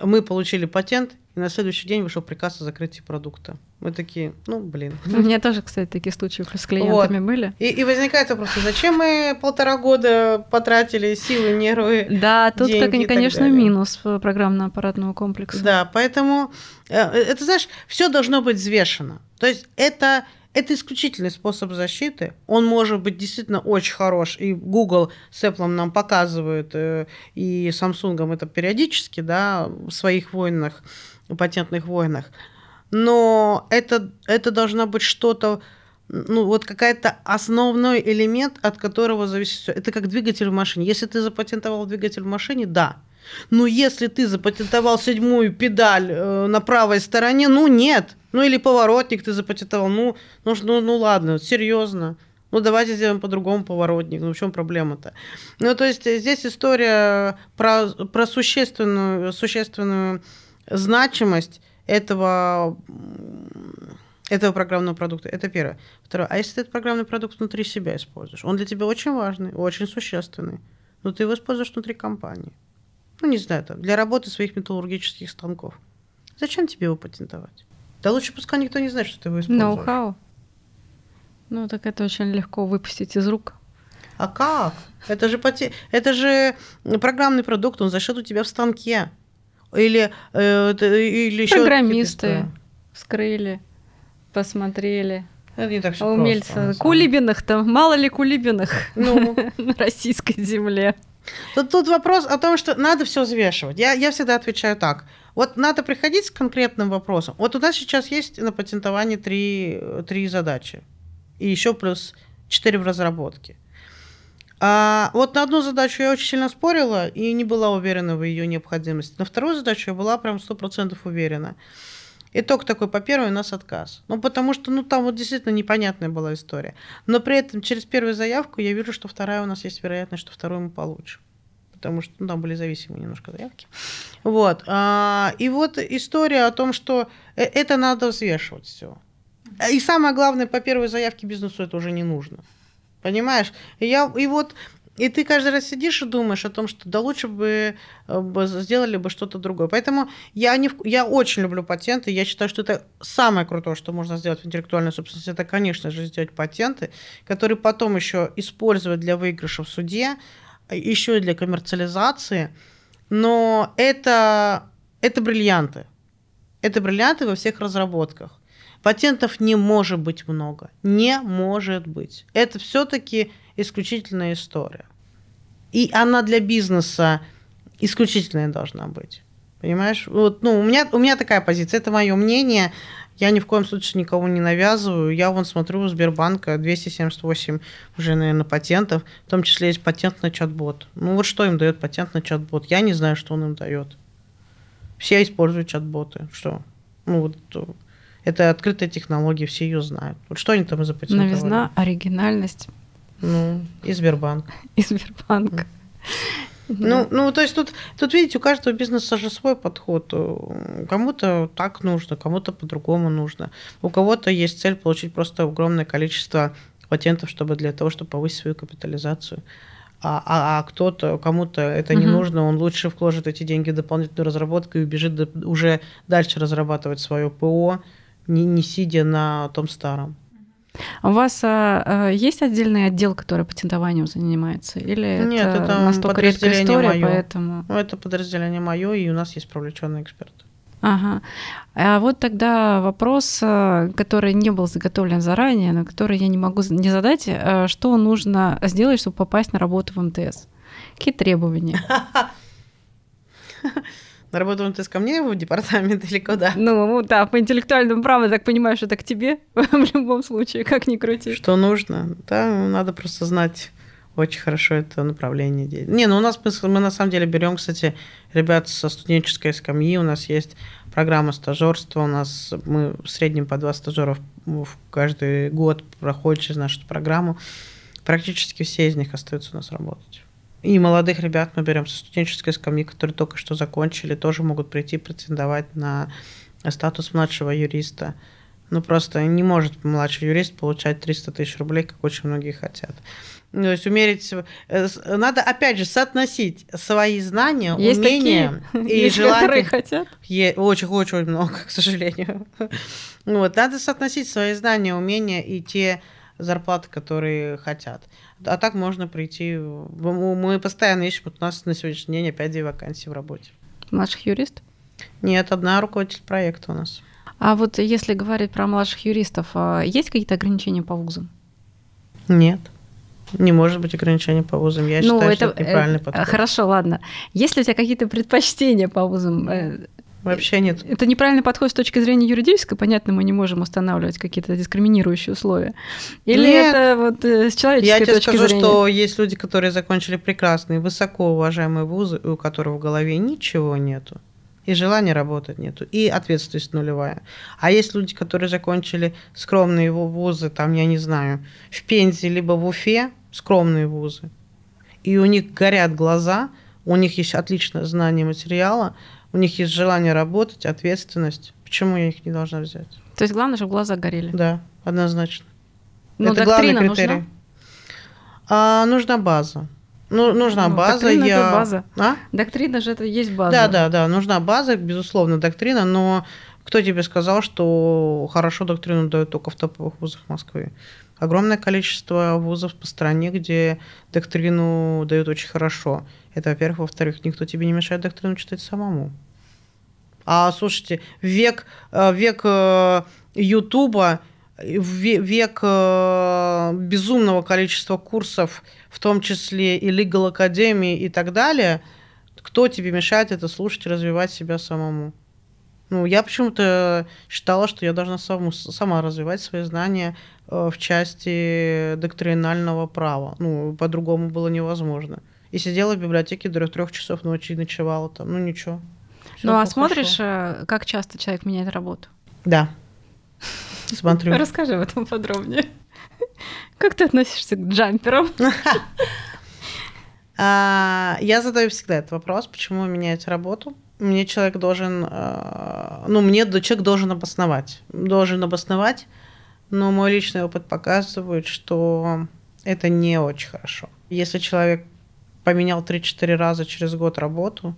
мы получили патент, и на следующий день вышел приказ о закрытии продукта. Мы такие, ну, блин. У меня тоже, кстати, такие случаи с клиентами были. И, и возникает вопрос, а зачем мы полтора года потратили силы, нервы? Да, тут, деньги как, конечно, минус программно-аппаратного комплекса. Да, поэтому э, это, знаешь, все должно быть взвешено. То есть это, это исключительный способ защиты. Он может быть действительно очень хорош. И Google с Apple нам показывают, э, и Samsung это периодически, да, в своих войнах, патентных войнах. Но это, это должно быть что-то, ну, вот какая-то основной элемент, от которого зависит все. Это как двигатель в машине. Если ты запатентовал двигатель в машине, да. Но если ты запатентовал седьмую педаль э, на правой стороне, ну нет. Ну или поворотник ты запатентовал, ну, ну, ну, ну ладно, серьезно. Ну давайте сделаем по-другому поворотник. Ну в чем проблема-то? Ну то есть э, здесь история про, про существенную, существенную значимость этого, этого программного продукта. Это первое. Второе. А если ты этот программный продукт внутри себя используешь? Он для тебя очень важный, очень существенный. Но ты его используешь внутри компании. Ну, не знаю, там, для работы своих металлургических станков. Зачем тебе его патентовать? Да лучше пускай никто не знает, что ты его используешь. Ноу-хау. Ну, так это очень легко выпустить из рук. А как? Это же, поте... это же программный продукт, он зашит у тебя в станке. Или, э, или еще Программисты вскрыли, посмотрели. Это не так все а умельцы. Кулибиных-то, мало ли кулибиных ну. на российской земле. Тут, тут вопрос о том, что надо все взвешивать. Я, я всегда отвечаю так. Вот надо приходить с конкретным вопросом. Вот у нас сейчас есть на патентовании три, три задачи. И еще плюс четыре в разработке. А вот на одну задачу я очень сильно спорила и не была уверена в ее необходимости. На вторую задачу я была прям сто процентов уверена. Итог такой, по первой у нас отказ. Ну, потому что, ну, там вот действительно непонятная была история. Но при этом через первую заявку я вижу, что вторая у нас есть вероятность, что вторую мы получим. Потому что ну, там были зависимые немножко заявки. Вот. А, и вот история о том, что э, это надо взвешивать все. И самое главное, по первой заявке бизнесу это уже не нужно. Понимаешь? Я, и вот и ты каждый раз сидишь и думаешь о том, что да лучше бы э, сделали бы что-то другое. Поэтому я, не, я очень люблю патенты. Я считаю, что это самое крутое, что можно сделать в интеллектуальной собственности. Это, конечно же, сделать патенты, которые потом еще использовать для выигрыша в суде, еще и для коммерциализации. Но это, это бриллианты. Это бриллианты во всех разработках. Патентов не может быть много. Не может быть. Это все-таки исключительная история. И она для бизнеса исключительная должна быть. Понимаешь? Вот, ну, у меня, у меня такая позиция, это мое мнение. Я ни в коем случае никого не навязываю. Я вон смотрю у Сбербанка 278 уже, наверное, патентов. В том числе есть патент на чат-бот. Ну вот что им дает патент на чат-бот? Я не знаю, что он им дает. Все используют чат-боты. Что? Ну вот это открытая технология, все ее знают. Вот что они там запатентовали? Новизна, оригинальность. Ну, и Сбербанк. И Сбербанк. Ну, ну, то есть тут, тут, видите, у каждого бизнеса же свой подход. Кому-то так нужно, кому-то по-другому нужно. У кого-то есть цель получить просто огромное количество патентов, чтобы для того, чтобы повысить свою капитализацию. А, а, а кто-то, кому-то это не нужно, он лучше вложит эти деньги в дополнительную разработку и убежит уже дальше разрабатывать свое ПО, не, не сидя на том старом. У вас а, а, есть отдельный отдел, который патентованием занимается? Или Нет, это, это настолько редкая история, моё. поэтому... Ну, это подразделение мое, и у нас есть привлеченный эксперт. Ага. А вот тогда вопрос, а, который не был заготовлен заранее, но который я не могу не задать. А, что нужно сделать, чтобы попасть на работу в МТС? Какие требования? На работу МТС ко мне в департамент или куда? Ну, да, по интеллектуальному праву, так понимаю, что это к тебе в любом случае, как ни крути. Что нужно? Да, надо просто знать очень хорошо это направление. Не, ну у нас мы, мы на самом деле берем, кстати, ребят со студенческой скамьи, у нас есть программа стажерства, у нас мы в среднем по два стажеров каждый год проходят через нашу программу. Практически все из них остаются у нас работать. И молодых ребят мы берем со студенческой скамьи, которые только что закончили, тоже могут прийти претендовать на статус младшего юриста. Ну, просто не может младший юрист получать 300 тысяч рублей, как очень многие хотят. Ну, то есть умерить... Э, надо, опять же, соотносить свои знания, есть умения такие, и есть желания. которые хотят? Очень-очень много, к сожалению. Вот, надо соотносить свои знания, умения и те зарплаты, которые хотят. А так можно прийти. Мы постоянно ищем. Вот у нас на сегодняшний день опять две вакансии в работе. Младших юрист? Нет, одна руководитель проекта у нас. А вот если говорить про младших юристов, а есть какие-то ограничения по вузам? Нет. Не может быть ограничений по вузам. Я ну, считаю, это, что это неправильный э, подход. Хорошо, ладно. Есть ли у тебя какие-то предпочтения по вузам? Вообще нет. Это неправильный подход с точки зрения юридической. Понятно, мы не можем устанавливать какие-то дискриминирующие условия. Или нет. это вот э, с человеческой Я тебе точки скажу, зрения? что есть люди, которые закончили прекрасные, высоко уважаемые вузы, у которых в голове ничего нету. И желания работать нету, и ответственность нулевая. А есть люди, которые закончили скромные его вузы, там, я не знаю, в Пензе, либо в Уфе, скромные вузы. И у них горят глаза, у них есть отличное знание материала, у них есть желание работать, ответственность. Почему я их не должна взять? То есть главное, чтобы глаза горели? Да, однозначно. Но Это главный критерий. Нужна? А, нужна база. Ну, нужна ну, база. Доктрина я... это база. А? Доктрина же это есть база. Да, да, да. Нужна база, безусловно, доктрина, но Кто тебе сказал, что хорошо доктрину дают только в топовых вузах Москвы? Огромное количество вузов по стране, где доктрину дают очень хорошо. Это, во-первых. Во-вторых, никто тебе не мешает доктрину читать самому. А слушайте, век, э, век э, Ютуба, век э, безумного количества курсов, в том числе и Legal Academy и так далее, кто тебе мешает это слушать и развивать себя самому? Ну, я почему-то считала, что я должна саму, сама развивать свои знания в части доктринального права. Ну, по-другому было невозможно. И сидела в библиотеке до трех часов ночи и ночевала там. Ну, ничего. Ну а смотришь, э, как часто человек меняет работу? Да. Смотрю. Расскажи об этом подробнее. Как ты относишься к джамперам? А, я задаю всегда этот вопрос, почему менять работу. Мне человек должен, э, ну, мне человек должен обосновать. Должен обосновать, но мой личный опыт показывает, что это не очень хорошо. Если человек поменял 3-4 раза через год работу,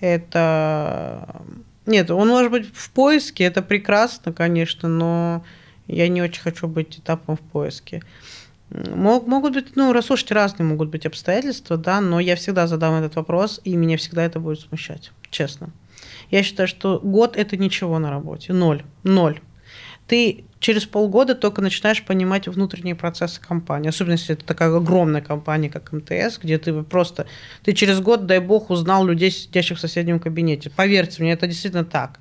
это... Нет, он может быть в поиске, это прекрасно, конечно, но я не очень хочу быть этапом в поиске. Мог, могут быть, ну, расслушать разные могут быть обстоятельства, да, но я всегда задам этот вопрос, и меня всегда это будет смущать, честно. Я считаю, что год – это ничего на работе, ноль, ноль. Ты через полгода только начинаешь понимать внутренние процессы компании. Особенно если это такая огромная компания, как МТС, где ты просто... Ты через год, дай бог, узнал людей, сидящих в соседнем кабинете. Поверьте мне, это действительно так.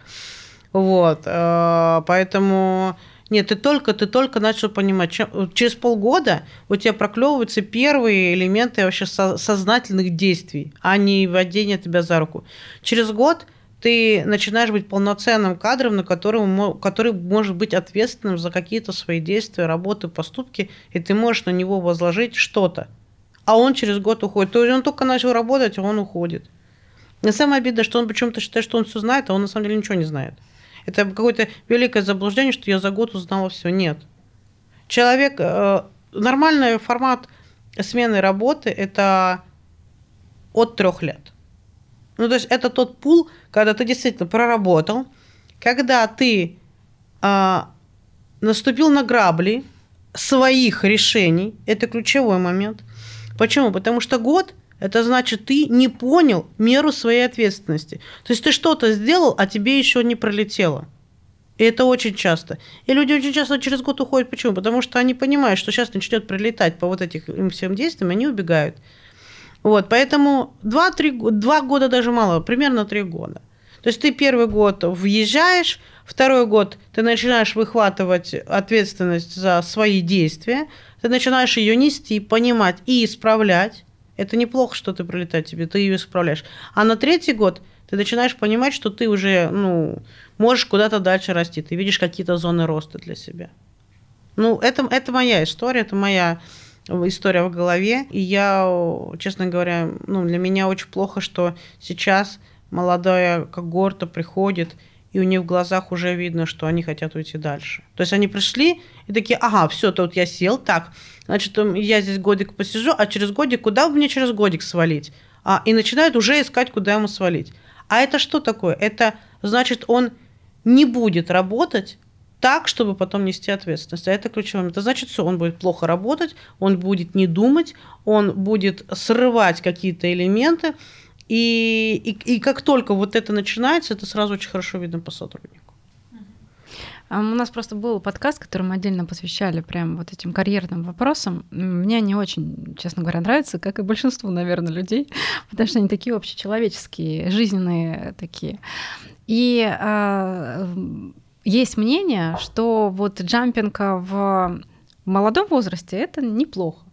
Вот. Э, поэтому... Нет, ты только, ты только начал понимать. Чем, через полгода у тебя проклевываются первые элементы вообще сознательных действий, а не вводение тебя за руку. Через год ты начинаешь быть полноценным кадром, на котором, который может быть ответственным за какие-то свои действия, работы, поступки, и ты можешь на него возложить что-то. А он через год уходит. То есть он только начал работать, а он уходит. И самое обидное, что он почему-то считает, что он все знает, а он на самом деле ничего не знает. Это какое-то великое заблуждение, что я за год узнала все. Нет. Человек, э, нормальный формат смены работы – это от трех лет. Ну, то есть это тот пул, когда ты действительно проработал, когда ты а, наступил на грабли своих решений, это ключевой момент. Почему? Потому что год это значит, ты не понял меру своей ответственности. То есть ты что-то сделал, а тебе еще не пролетело. И это очень часто. И люди очень часто через год уходят. Почему? Потому что они понимают, что сейчас начнет прилетать по вот этим всем действиям, они убегают. Вот, поэтому 2-3, 2 года даже мало, примерно 3 года. То есть ты первый год въезжаешь, второй год ты начинаешь выхватывать ответственность за свои действия, ты начинаешь ее нести, понимать и исправлять. Это неплохо, что ты прилетает тебе, ты ее исправляешь. А на третий год ты начинаешь понимать, что ты уже ну, можешь куда-то дальше расти, ты видишь какие-то зоны роста для себя. Ну, это, это моя история, это моя история в голове. И я, честно говоря, ну, для меня очень плохо, что сейчас молодая когорта приходит, и у них в глазах уже видно, что они хотят уйти дальше. То есть они пришли и такие, ага, все, тут я сел, так, значит, я здесь годик посижу, а через годик, куда мне через годик свалить? А, и начинают уже искать, куда ему свалить. А это что такое? Это значит, он не будет работать так, чтобы потом нести ответственность. А это ключевое. Это значит, все, он будет плохо работать, он будет не думать, он будет срывать какие-то элементы. И, и, и как только вот это начинается, это сразу очень хорошо видно по сотруднику. А у нас просто был подкаст, который мы отдельно посвящали прям вот этим карьерным вопросам. Мне они очень, честно говоря, нравятся, как и большинству, наверное, людей, потому что они такие общечеловеческие, жизненные такие. И а, есть мнение, что вот джампинг в молодом возрасте это неплохо.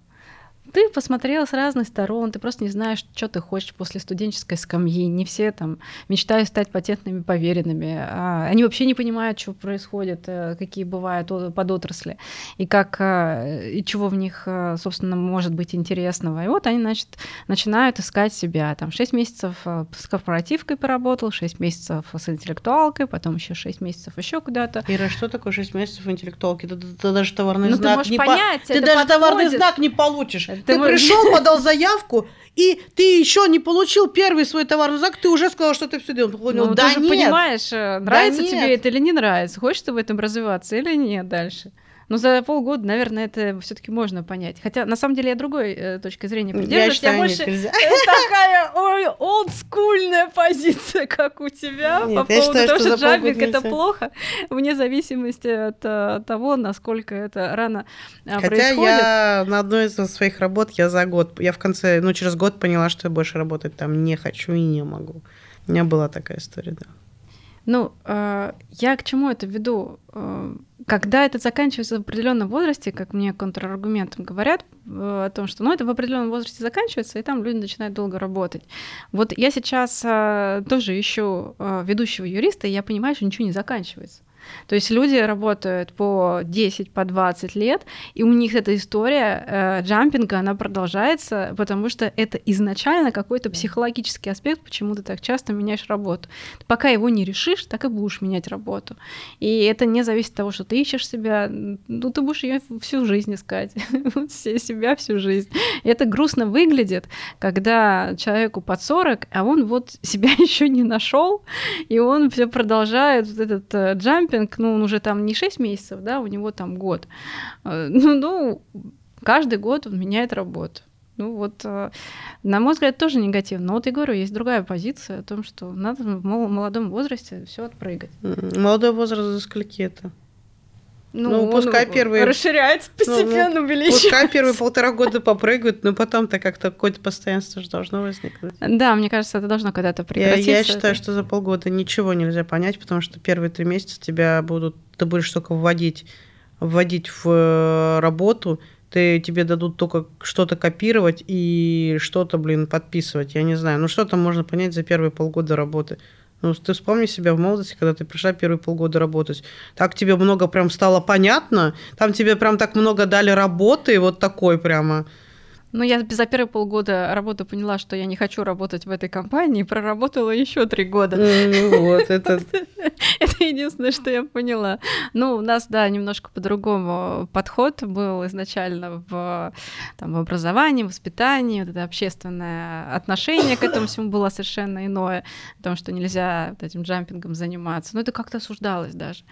Ты посмотрела с разных сторон, ты просто не знаешь, что ты хочешь после студенческой скамьи. Не все там мечтают стать патентными поверенными. А они вообще не понимают, что происходит, э, какие бывают подотрасли, и как э, и чего в них, э, собственно, может быть интересного. И вот они, значит, начинают искать себя. Там 6 месяцев с корпоративкой поработал, 6 месяцев с интеллектуалкой, потом еще 6 месяцев еще куда-то. Ира, что такое 6 месяцев интеллектуалки? Ты, ты, ты даже товарный ну, знак ты не понять, по... Ты даже подходит. товарный знак не получишь. Ты, ты пришел, подал заявку, и ты еще не получил первый свой товарный знак, ты уже сказал, что ты все делал. Понял, ну, да ты нет. понимаешь, э, нравится да тебе нет. это или не нравится, хочешь ты в этом развиваться или нет дальше. Но за полгода, наверное, это все-таки можно понять. Хотя, на самом деле, я другой э, точки зрения придерживаюсь. Я, считаю, я больше такая ой, олдскульная позиция, как у тебя, Нет, по поводу считаю, того, что, что джампинг это плохо, вне зависимости от uh, того, насколько это рано uh, Хотя происходит. я на одной из своих работ, я за год, я в конце, ну, через год поняла, что я больше работать там не хочу и не могу. У меня была такая история, да. Ну, э, я к чему это веду? Э, когда это заканчивается в определенном возрасте, как мне контраргументом говорят э, о том, что ну, это в определенном возрасте заканчивается, и там люди начинают долго работать. Вот я сейчас тоже ищу ведущего юриста, и я понимаю, что ничего не заканчивается. То есть люди работают по 10, по 20 лет, и у них эта история э, джампинга, она продолжается, потому что это изначально какой-то психологический аспект, почему ты так часто меняешь работу. Пока его не решишь, так и будешь менять работу. И это не зависит от того, что ты ищешь себя, ну ты будешь ее всю жизнь искать, себя всю жизнь. Это грустно выглядит, когда человеку под 40, а он вот себя еще не нашел, и он все продолжает вот этот э, джампинг, джампинг, ну, он уже там не 6 месяцев, да, у него там год. Э, ну, ну каждый год он меняет работу. Ну вот, э, на мой взгляд, тоже негативно. Но вот я говорю, есть другая позиция о том, что надо в молодом возрасте все отпрыгать. Молодой возраст за скольки это? Ну, ну пускай первые... Расширяется, постепенно ну, увеличивается. Пускай первые полтора года попрыгают, но потом-то как-то какое-то постоянство же должно возникнуть. Да, мне кажется, это должно когда-то прекратиться. Я, я считаю, что за полгода ничего нельзя понять, потому что первые три месяца тебя будут... Ты будешь только вводить, вводить в э, работу, ты, тебе дадут только что-то копировать и что-то, блин, подписывать. Я не знаю. Ну, что там можно понять за первые полгода работы? Ну, ты вспомни себя в молодости, когда ты пришла первые полгода работать. Так тебе много прям стало понятно, там тебе прям так много дали работы, вот такой прямо. Ну, я за первые полгода работы поняла, что я не хочу работать в этой компании, проработала еще три года. Ну, вот это... Это единственное, что я поняла. Ну, у нас, да, немножко по-другому подход был изначально в, там, в образовании, воспитании, вот это общественное отношение к этому всему было совершенно иное, потому что нельзя вот этим джампингом заниматься. Но это как-то осуждалось даже.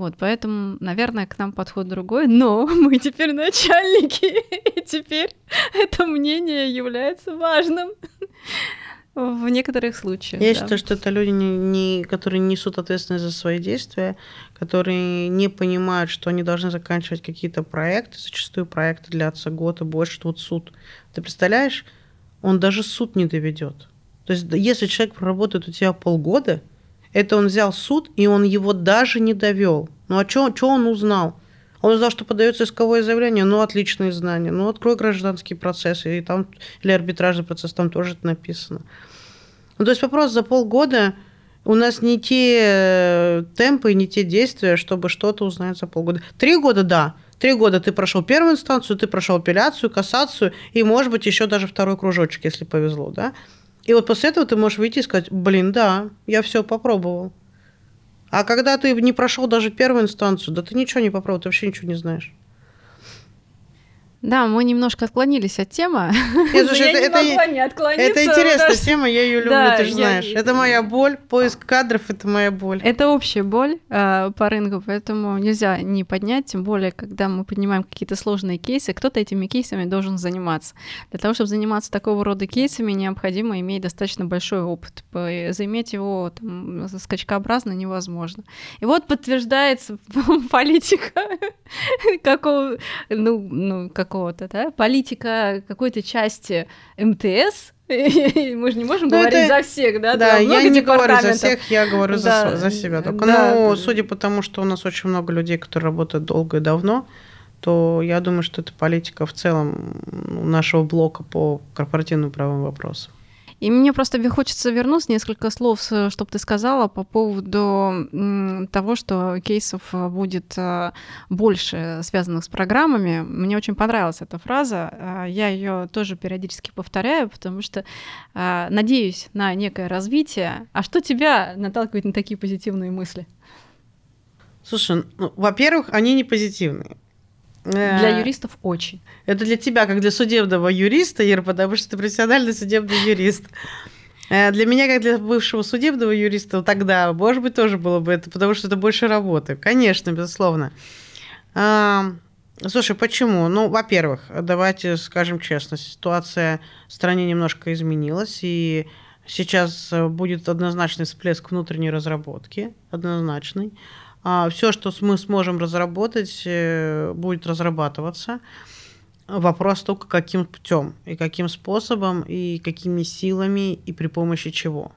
Вот, поэтому, наверное, к нам подход другой, но мы теперь начальники, и теперь это мнение является важным в некоторых случаях. Я да. считаю, что это люди, не, не, которые несут ответственность за свои действия, которые не понимают, что они должны заканчивать какие-то проекты, зачастую проекты длятся год и больше, что вот суд. Ты представляешь, он даже суд не доведет. То есть, если человек проработает у тебя полгода, это он взял суд, и он его даже не довел. Ну а что он узнал? Он узнал, что подается исковое заявление, ну, отличные знания. Ну, открой гражданский процесс, и там, или арбитражный процесс, там тоже это написано. Ну, то есть вопрос за полгода у нас не те э, темпы, не те действия, чтобы что-то узнать за полгода. Три года, да. Три года ты прошел первую инстанцию, ты прошел апелляцию, кассацию, и, может быть, еще даже второй кружочек, если повезло, да. И вот после этого ты можешь выйти и сказать, блин, да, я все попробовал. А когда ты не прошел даже первую инстанцию, да ты ничего не попробовал, ты вообще ничего не знаешь. Да, мы немножко отклонились от темы. Нет, слушай, это, это, это интересная тема, я ее люблю, да, ты же знаешь. Я... Это моя боль, поиск кадров это моя боль. Это общая боль э, по рынку, поэтому нельзя не поднять, тем более, когда мы поднимаем какие-то сложные кейсы, кто-то этими кейсами должен заниматься. Для того, чтобы заниматься такого рода кейсами, необходимо иметь достаточно большой опыт. Заиметь его там, скачкообразно невозможно. И вот подтверждается политика какого, ну, ну, как какого-то, да, политика какой-то части МТС, мы же не можем ну, говорить это... за всех, да? Да, я не говорю за всех, я говорю да, за, за себя только. Да, Но судя по тому, что у нас очень много людей, которые работают долго и давно, то я думаю, что это политика в целом нашего блока по корпоративным правовым вопросам. И мне просто хочется вернуться несколько слов, чтобы ты сказала по поводу того, что кейсов э, будет э, больше связанных с программами. Мне очень понравилась эта фраза. Э, я ее тоже периодически повторяю, потому что надеюсь на некое развитие. А что тебя наталкивает на такие позитивные мысли? Слушай, ну, во-первых, они не позитивные. Для юристов очень. Это для тебя, как для судебного юриста, Ир, потому что ты профессиональный судебный юрист. Для меня, как для бывшего судебного юриста, тогда, может быть, тоже было бы это, потому что это больше работы. Конечно, безусловно. Слушай, почему? Ну, во-первых, давайте скажем честно, ситуация в стране немножко изменилась, и сейчас будет однозначный всплеск внутренней разработки, однозначный. А все, что мы сможем разработать, э, будет разрабатываться. Вопрос только каким путем, и каким способом, и какими силами, и при помощи чего.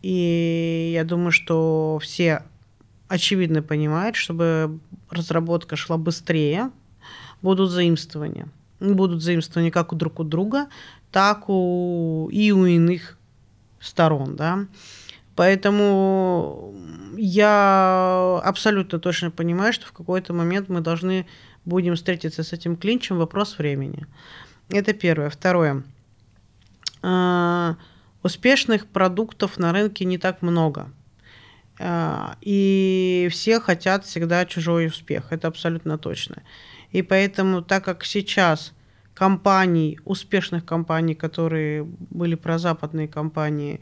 И я думаю, что все очевидно понимает, чтобы разработка шла быстрее, будут заимствования. Будут заимствования как у друг у друга, так у, и у иных сторон. Да? Поэтому я абсолютно точно понимаю, что в какой-то момент мы должны будем встретиться с этим клинчем. Вопрос времени. Это первое. Второе. А, успешных продуктов на рынке не так много. А, и все хотят всегда чужой успех, это абсолютно точно. И поэтому, так как сейчас компаний, успешных компаний, которые были прозападные компании,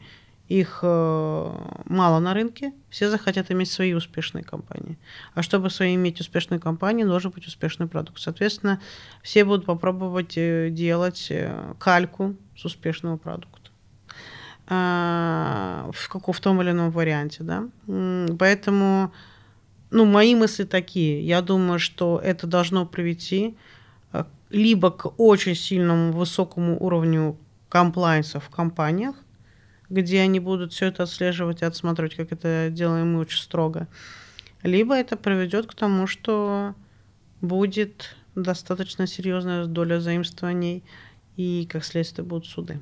их э, мало на рынке, все захотят иметь свои успешные компании. А чтобы свои иметь успешные компании, должен быть успешный продукт. Соответственно, все будут попробовать э, делать э, кальку с успешного продукта. А, в, каком, в том или ином варианте, да. Поэтому, ну, мои мысли такие. Я думаю, что это должно привести либо к очень сильному высокому уровню комплайнса в компаниях, где они будут все это отслеживать и отсматривать, как это делаем мы очень строго. Либо это приведет к тому, что будет достаточно серьезная доля заимствований и, как следствие, будут суды.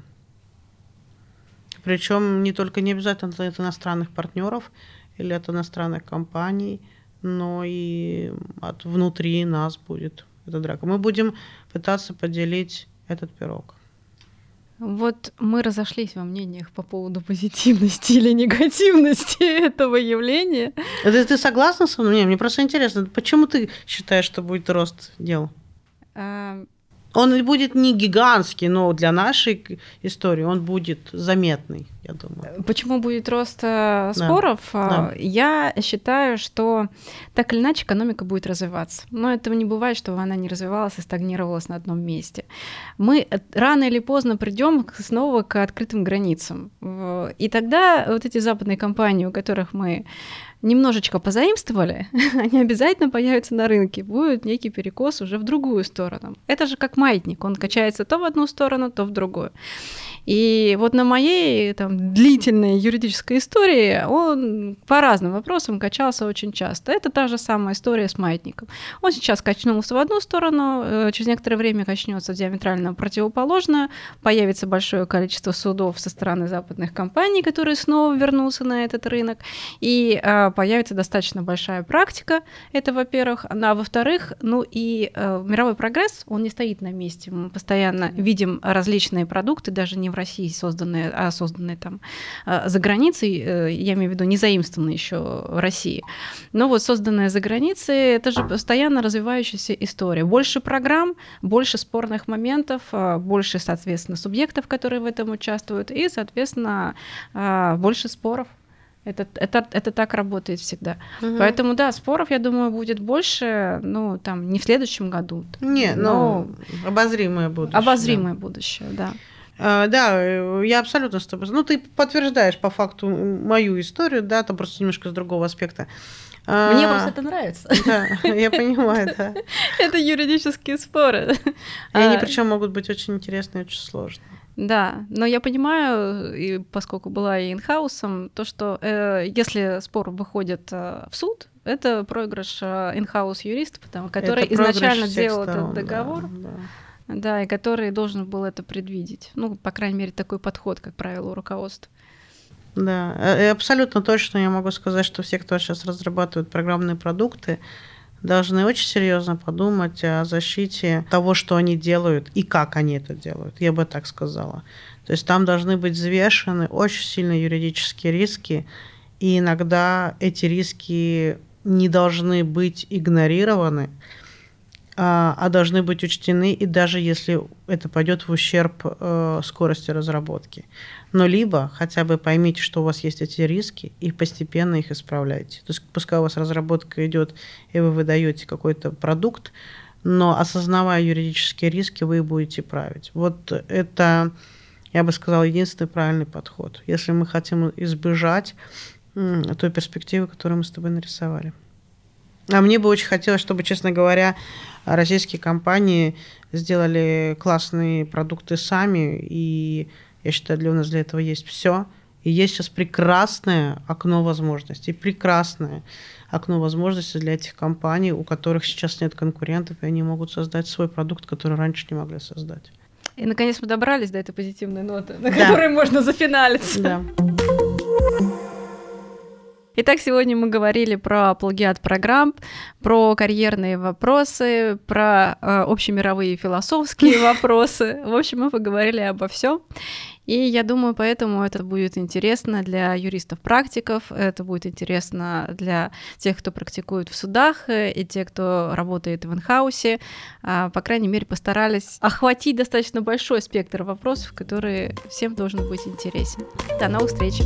Причем не только не обязательно от иностранных партнеров или от иностранных компаний, но и от внутри нас будет эта драка. Мы будем пытаться поделить этот пирог. Вот мы разошлись во мнениях по поводу позитивности или негативности этого явления. Это ты согласна со мной? Мне просто интересно, почему ты считаешь, что будет рост дел? А, он будет не гигантский, но для нашей истории он будет заметный, я думаю. Почему будет рост э, споров? Да. Да. Я считаю, что так или иначе экономика будет развиваться. Но этого не бывает, чтобы она не развивалась и стагнировалась на одном месте. Мы рано или поздно придем снова к открытым границам. И тогда вот эти западные компании, у которых мы немножечко позаимствовали, они обязательно появятся на рынке. Будет некий перекос уже в другую сторону. Это же как маятник, он качается то в одну сторону, то в другую. И вот на моей там, длительной юридической истории он по разным вопросам качался очень часто. Это та же самая история с маятником. Он сейчас качнулся в одну сторону, э, через некоторое время качнется диаметрально противоположно, появится большое количество судов со стороны западных компаний, которые снова вернутся на этот рынок, и а, появится достаточно большая практика, это во-первых. Ну, а во-вторых, ну и а, мировой прогресс, он не стоит на месте. Мы постоянно видим различные продукты, даже не в России созданные, а созданные там а, за границей, э, я имею в виду не заимствованные еще в России, но вот созданные за границей, это же постоянно развивающаяся история. Больше программ, больше спорных моментов, а, больше, соответственно, субъектов, которые в этом участвуют, и, соответственно, а, больше споров. Это, это, это так работает всегда. Угу. Поэтому, да, споров, я думаю, будет больше, ну, там, не в следующем году. Не, но, но обозримое будущее. Обозримое да. будущее, да. А, да, я абсолютно с тобой. Ну, ты подтверждаешь по факту мою историю, да, там просто немножко с другого аспекта. А, Мне просто это нравится. Да, я понимаю, да. Это юридические споры. И они а, причем могут быть очень интересные очень сложные. Да, но я понимаю, и поскольку была и инхаусом, то, что э, если спор выходит э, в суд, это проигрыш э, инхаус юриста, потому, который изначально делал этот договор. Да, да. Да, и который должен был это предвидеть. Ну, по крайней мере, такой подход, как правило, у руководства. Да, э, и абсолютно точно я могу сказать, что все, кто сейчас разрабатывает программные продукты, должны очень серьезно подумать о защите того, что они делают и как они это делают, я бы так сказала. То есть там должны быть взвешены очень сильные юридические риски, и иногда эти риски не должны быть игнорированы, а, а должны быть учтены, и даже если это пойдет в ущерб э, скорости разработки. Но либо хотя бы поймите, что у вас есть эти риски, и постепенно их исправляйте. То есть пускай у вас разработка идет, и вы выдаете какой-то продукт, но осознавая юридические риски, вы будете править. Вот это, я бы сказала, единственный правильный подход. Если мы хотим избежать той перспективы, которую мы с тобой нарисовали. А мне бы очень хотелось, чтобы, честно говоря, российские компании сделали классные продукты сами, и я считаю, для нас для этого есть все. И есть сейчас прекрасное окно возможностей, прекрасное окно возможностей для этих компаний, у которых сейчас нет конкурентов, и они могут создать свой продукт, который раньше не могли создать. И наконец мы добрались до этой позитивной ноты, на да. которой можно зафиналиться. Да. Итак, сегодня мы говорили про плагиат программ, про карьерные вопросы, про э, общемировые философские вопросы. В общем, мы поговорили обо всем. И я думаю, поэтому это будет интересно для юристов-практиков, это будет интересно для тех, кто практикует в судах, э, и тех, кто работает в инхаусе. А, по крайней мере, постарались охватить достаточно большой спектр вопросов, которые всем должен быть интересен. До новых встреч!